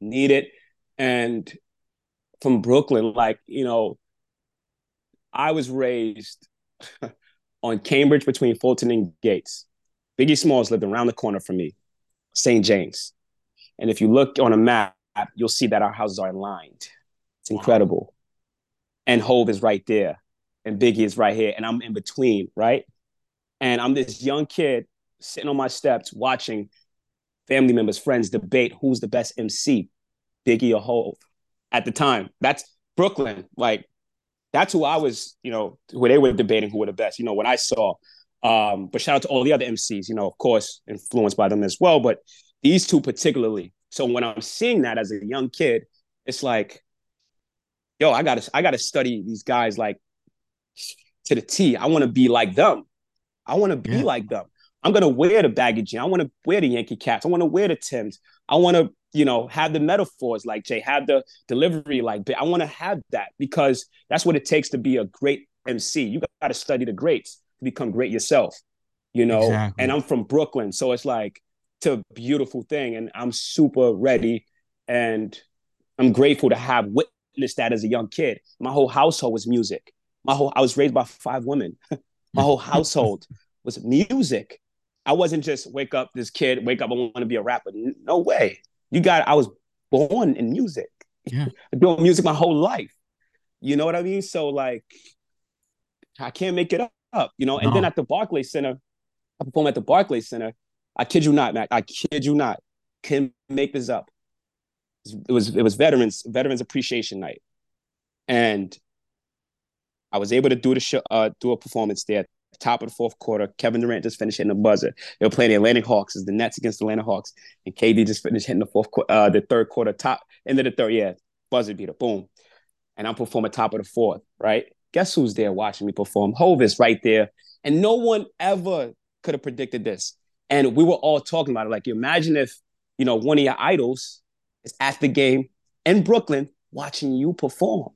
need it. And from Brooklyn, like, you know, I was raised on Cambridge between Fulton and Gates. Biggie Smalls lived around the corner from me, St. James. And if you look on a map, you'll see that our houses are aligned. It's incredible. And Hov is right there, and Biggie is right here, and I'm in between, right? And I'm this young kid sitting on my steps watching family members, friends debate who's the best MC, Biggie or Hov at the time. That's Brooklyn. Like that's who I was, you know, who they were debating who were the best, you know, what I saw. Um, but shout out to all the other MCs, you know, of course, influenced by them as well. But these two particularly. So when I'm seeing that as a young kid, it's like, yo, I gotta, I gotta study these guys like to the T. I want to be like them. I want to be yeah. like them. I'm gonna wear the baggy jeans. I want to wear the Yankee caps. I want to wear the Tims. I want to, you know, have the metaphors like Jay, have the delivery like I want to have that because that's what it takes to be a great MC. You got to study the greats to become great yourself, you know. Exactly. And I'm from Brooklyn, so it's like it's a beautiful thing, and I'm super ready, and I'm grateful to have witnessed that as a young kid. My whole household was music. My whole I was raised by five women. My whole household was music. I wasn't just wake up this kid, wake up, I want to be a rapper. No way. You got I was born in music. Yeah. doing music my whole life. You know what I mean? So like I can't make it up, you know. And no. then at the Barclays Center, I perform at the Barclays Center. I kid you not, Mac. I kid you not. Can make this up. It was it was veterans veterans appreciation night, and I was able to do the show, uh, do a performance there top of the fourth quarter. Kevin Durant just finished hitting the buzzer. They were playing the Atlantic Hawks as the Nets against the Atlanta Hawks, and KD just finished hitting the fourth, uh, the third quarter, top end of the third, yeah, buzzer beater, boom. And I'm performing top of the fourth, right? Guess who's there watching me perform? Hov is right there, and no one ever could have predicted this. And we were all talking about it. Like, imagine if you know one of your idols is at the game in Brooklyn watching you perform,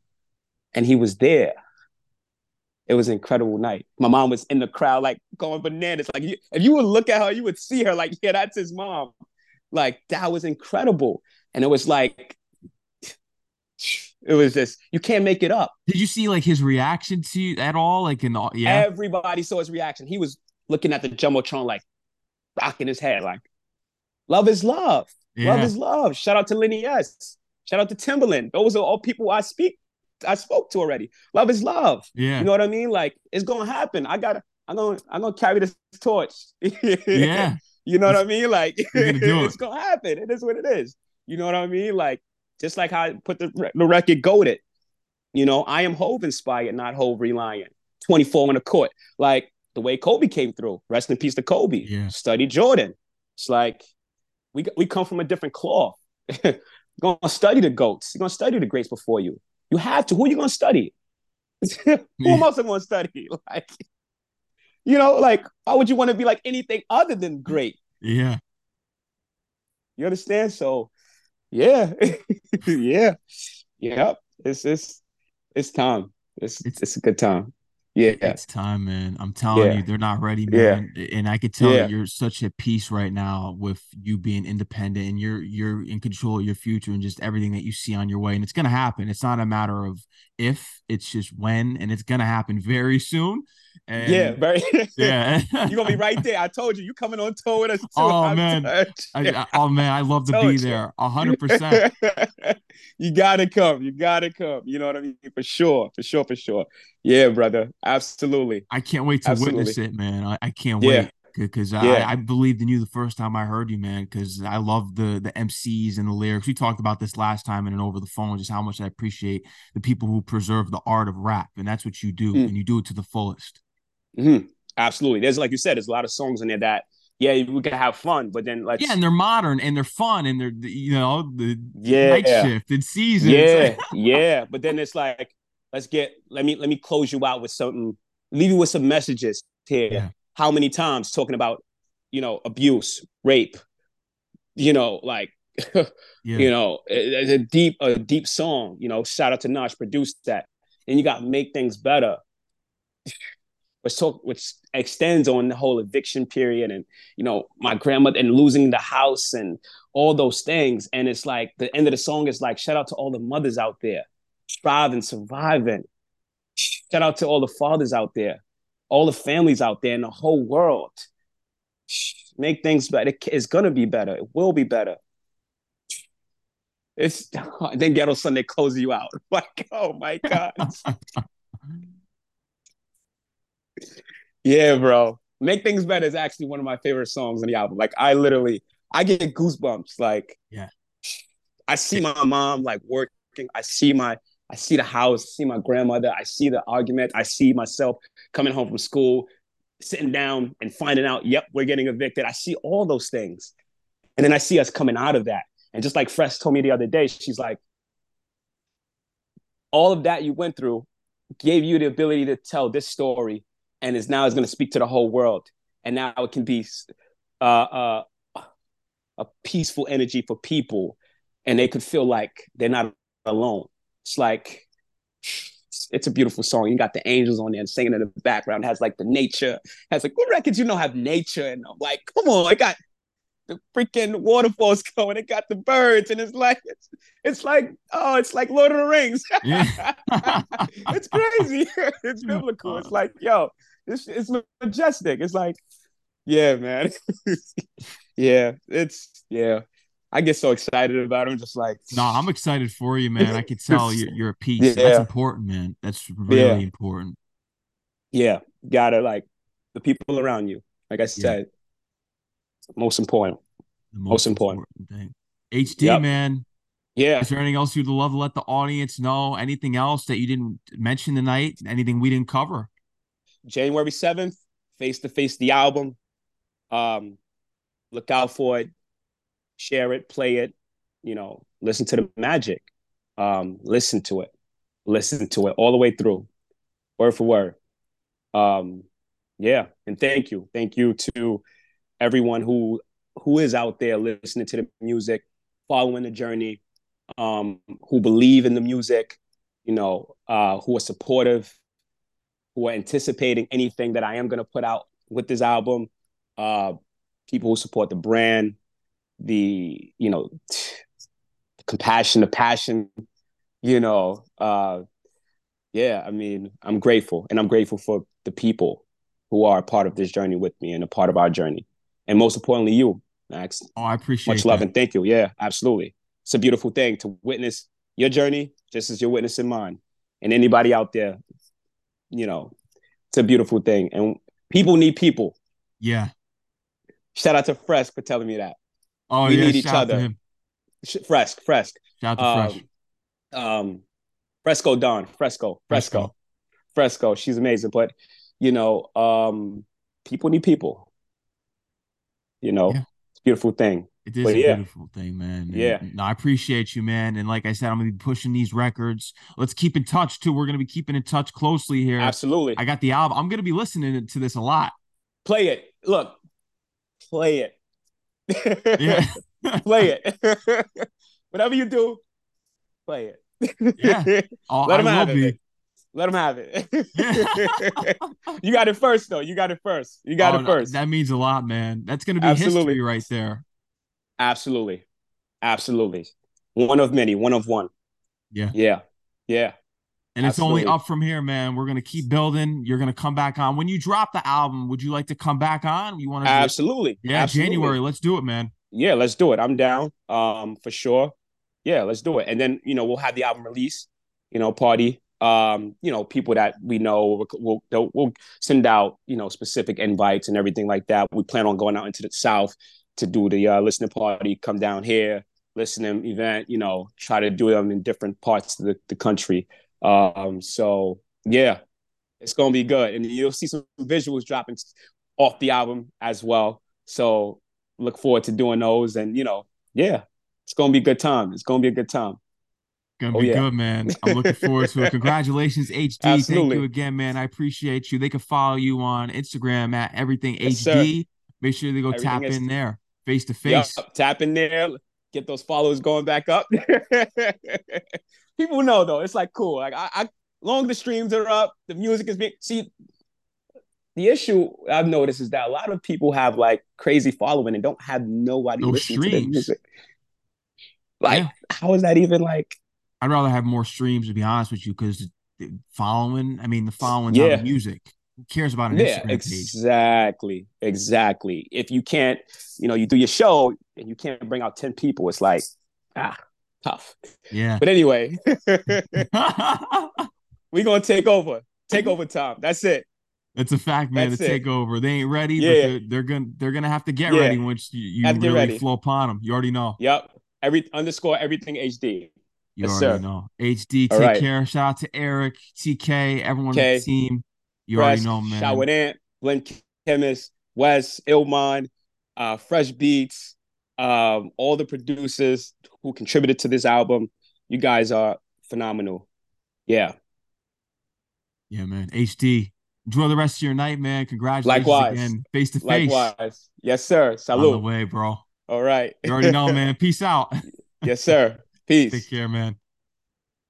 and he was there it was an incredible night. My mom was in the crowd, like going bananas. Like if you would look at her, you would see her like, yeah, that's his mom. Like that was incredible. And it was like, it was just you can't make it up. Did you see like his reaction to you at all? Like in the yeah, everybody saw his reaction. He was looking at the jumbotron, like rocking his head, like love is love. Yeah. Love is love. Shout out to Lenny S. Shout out to Timbaland. Those are all people I speak I spoke to already. Love is love. Yeah. You know what I mean? Like it's gonna happen. I gotta I'm gonna I'm gonna carry this torch. yeah. You know what I mean? Like gonna it's gonna happen. It is what it is. You know what I mean? Like just like how I put the, the record goaded. You know, I am Hov inspired, not Hov reliant. 24 on the court. Like the way Kobe came through. Rest in peace to Kobe. Yeah. Study Jordan. It's like we we come from a different cloth. Gonna study the goats. You're gonna study the greats before you. You have to. Who are you going to study? Who am I going to study? Like, you know, like, why would you want to be like anything other than great? Yeah. You understand? So, yeah, yeah, yep. It's it's it's time. It's it's, it's a good time. Yeah, it's time, man. I'm telling yeah. you, they're not ready, man. Yeah. And I could tell yeah. you're such at peace right now with you being independent and you're you're in control of your future and just everything that you see on your way. And it's gonna happen. It's not a matter of if, it's just when, and it's gonna happen very soon. And yeah, very. Yeah, you're gonna be right there. I told you, you coming on tour with us. Too. Oh I'm man, I, oh man, I love to be you. there. hundred percent. You gotta come. You gotta come. You know what I mean? For sure. For sure. For sure. Yeah, brother. Absolutely. I can't wait to Absolutely. witness it, man. I, I can't yeah. wait. Because yeah. I, I, believed in you the first time I heard you, man. Because I love the the MCs and the lyrics. We talked about this last time and over the phone, just how much I appreciate the people who preserve the art of rap, and that's what you do, mm. and you do it to the fullest. Mm-hmm. Absolutely. There's like you said, there's a lot of songs in there that yeah, we can have fun, but then like yeah, and they're modern and they're fun and they're you know the yeah night shift and seasons. Yeah, yeah, but then it's like let's get let me let me close you out with something, leave you with some messages here. Yeah how many times talking about, you know, abuse, rape, you know, like, yeah. you know, it's a deep, a deep song, you know, shout out to Nash, produced that. And you got Make Things Better, which talk, which extends on the whole eviction period and, you know, my grandmother and losing the house and all those things. And it's like the end of the song is like, shout out to all the mothers out there striving, surviving. Shout out to all the fathers out there all the families out there in the whole world. Make things better. It's gonna be better. It will be better. It's then Ghetto Sunday close you out. Like, oh my god. yeah, bro. Make Things Better is actually one of my favorite songs on the album. Like, I literally, I get goosebumps. Like, yeah, I see my mom like working. I see my I see the house, I see my grandmother, I see the argument, I see myself coming home from school, sitting down and finding out, yep, we're getting evicted. I see all those things. And then I see us coming out of that. And just like Fresh told me the other day, she's like, all of that you went through gave you the ability to tell this story and is now is going to speak to the whole world. And now it can be uh, uh, a peaceful energy for people and they could feel like they're not alone. It's like it's a beautiful song. You got the angels on there singing in the background. It has like the nature. It has like what records you know have nature and I'm like, come on, I got the freaking waterfalls going. It got the birds, and it's like it's, it's like oh, it's like Lord of the Rings. Yeah. it's crazy. it's biblical. It's like yo, it's it's majestic. It's like yeah, man. yeah, it's yeah. I get so excited about him. Just like no, I'm excited for you, man. I could tell you're, you're a piece. Yeah. That's important, man. That's really yeah. important. Yeah, gotta like the people around you. Like I said, yeah. most important. The most, most important. important thing. H-D, yep. man. Yeah. Is there anything else you'd love to let the audience know? Anything else that you didn't mention tonight? Anything we didn't cover? January 7th, face to face the album. Um, look out for it share it, play it, you know, listen to the magic. Um, listen to it. Listen to it all the way through, word for word. Um, yeah, and thank you. Thank you to everyone who who is out there listening to the music, following the journey, um, who believe in the music, you know, uh, who are supportive, who are anticipating anything that I am going to put out with this album. Uh, people who support the brand, the you know compassion the passion you know uh yeah i mean i'm grateful. And i'm grateful for the people who are a part of this journey with me and a part of our journey. And most importantly you max. Oh i appreciate much love and thank you. Yeah absolutely. It's a beautiful thing to witness your journey just as you're witnessing mine. And anybody out there you know it's a beautiful thing. And people need people. Yeah. Shout out to fresh for telling me that Oh, we yeah, need each other. Fresk, Fresk. Shout out to um, Um, Fresco Don, Fresco, Fresco, Fresco. She's amazing, but you know, um, people need people. You know, yeah. it's a beautiful thing. It is but, a yeah. beautiful thing, man. And, yeah. No, I appreciate you, man. And like I said, I'm gonna be pushing these records. Let's keep in touch too. We're gonna be keeping in touch closely here. Absolutely. I got the album. I'm gonna be listening to this a lot. Play it. Look, play it yeah. play it. Whatever you do, play it. yeah. Oh, Let him have it. Be. Let him have it. you got it first, though. You got it first. You got oh, it first. That means a lot, man. That's going to be Absolutely. history right there. Absolutely. Absolutely. One of many, one of one. Yeah. Yeah. Yeah. And Absolutely. it's only up from here, man. We're gonna keep building. You're gonna come back on. When you drop the album, would you like to come back on? You want to Absolutely. Yeah, Absolutely. January. Let's do it, man. Yeah, let's do it. I'm down. Um, for sure. Yeah, let's do it. And then, you know, we'll have the album release, you know, party, um, you know, people that we know. We'll, we'll, we'll send out, you know, specific invites and everything like that. We plan on going out into the South to do the uh, listening party, come down here, listening event, you know, try to do them in different parts of the, the country. Um, so yeah, it's gonna be good. And you'll see some visuals dropping off the album as well. So look forward to doing those. And you know, yeah, it's gonna be a good time. It's gonna be a good time. Gonna oh, be yeah. good, man. I'm looking forward to it. Congratulations, H-D. Absolutely. Thank you again, man. I appreciate you. They can follow you on Instagram at everything yes, HD. Sir. Make sure they go everything tap in there face to face. Tap in there, get those followers going back up. People know though, it's like cool. Like I, I long the streams are up, the music is being see. The issue I've noticed is that a lot of people have like crazy following and don't have nobody no listening streams. to their music. Like, yeah. how is that even like? I'd rather have more streams to be honest with you, because following, I mean, the following yeah. the music. Who cares about an yeah, Instagram exactly, page? exactly. If you can't, you know, you do your show and you can't bring out ten people, it's like ah, tough. Yeah. But anyway, we gonna take over. Take over time. That's it. It's a fact, man. That's to it. take over. They ain't ready, yeah. but they're, they're, gonna they're gonna have to get yeah. ready once you, you really ready. flow upon them. You already know. Yep. Every underscore everything HD. You yes, already sir. know. H-D, take right. care. Shout out to Eric, TK, everyone on the team. You Fresh, already know, man. Shout with Ant, Blend Chemist, Wes, Ilmon, uh, Fresh Beats, um, all the producers who contributed to this album. You guys are phenomenal. Yeah. Yeah, man. H-D. Enjoy the rest of your night, man. Congratulations Likewise. again. Face to face. Likewise. Yes, sir. Salute. On the way, bro. All right. You already know, man. Peace out. yes, sir. Peace. Take care, man.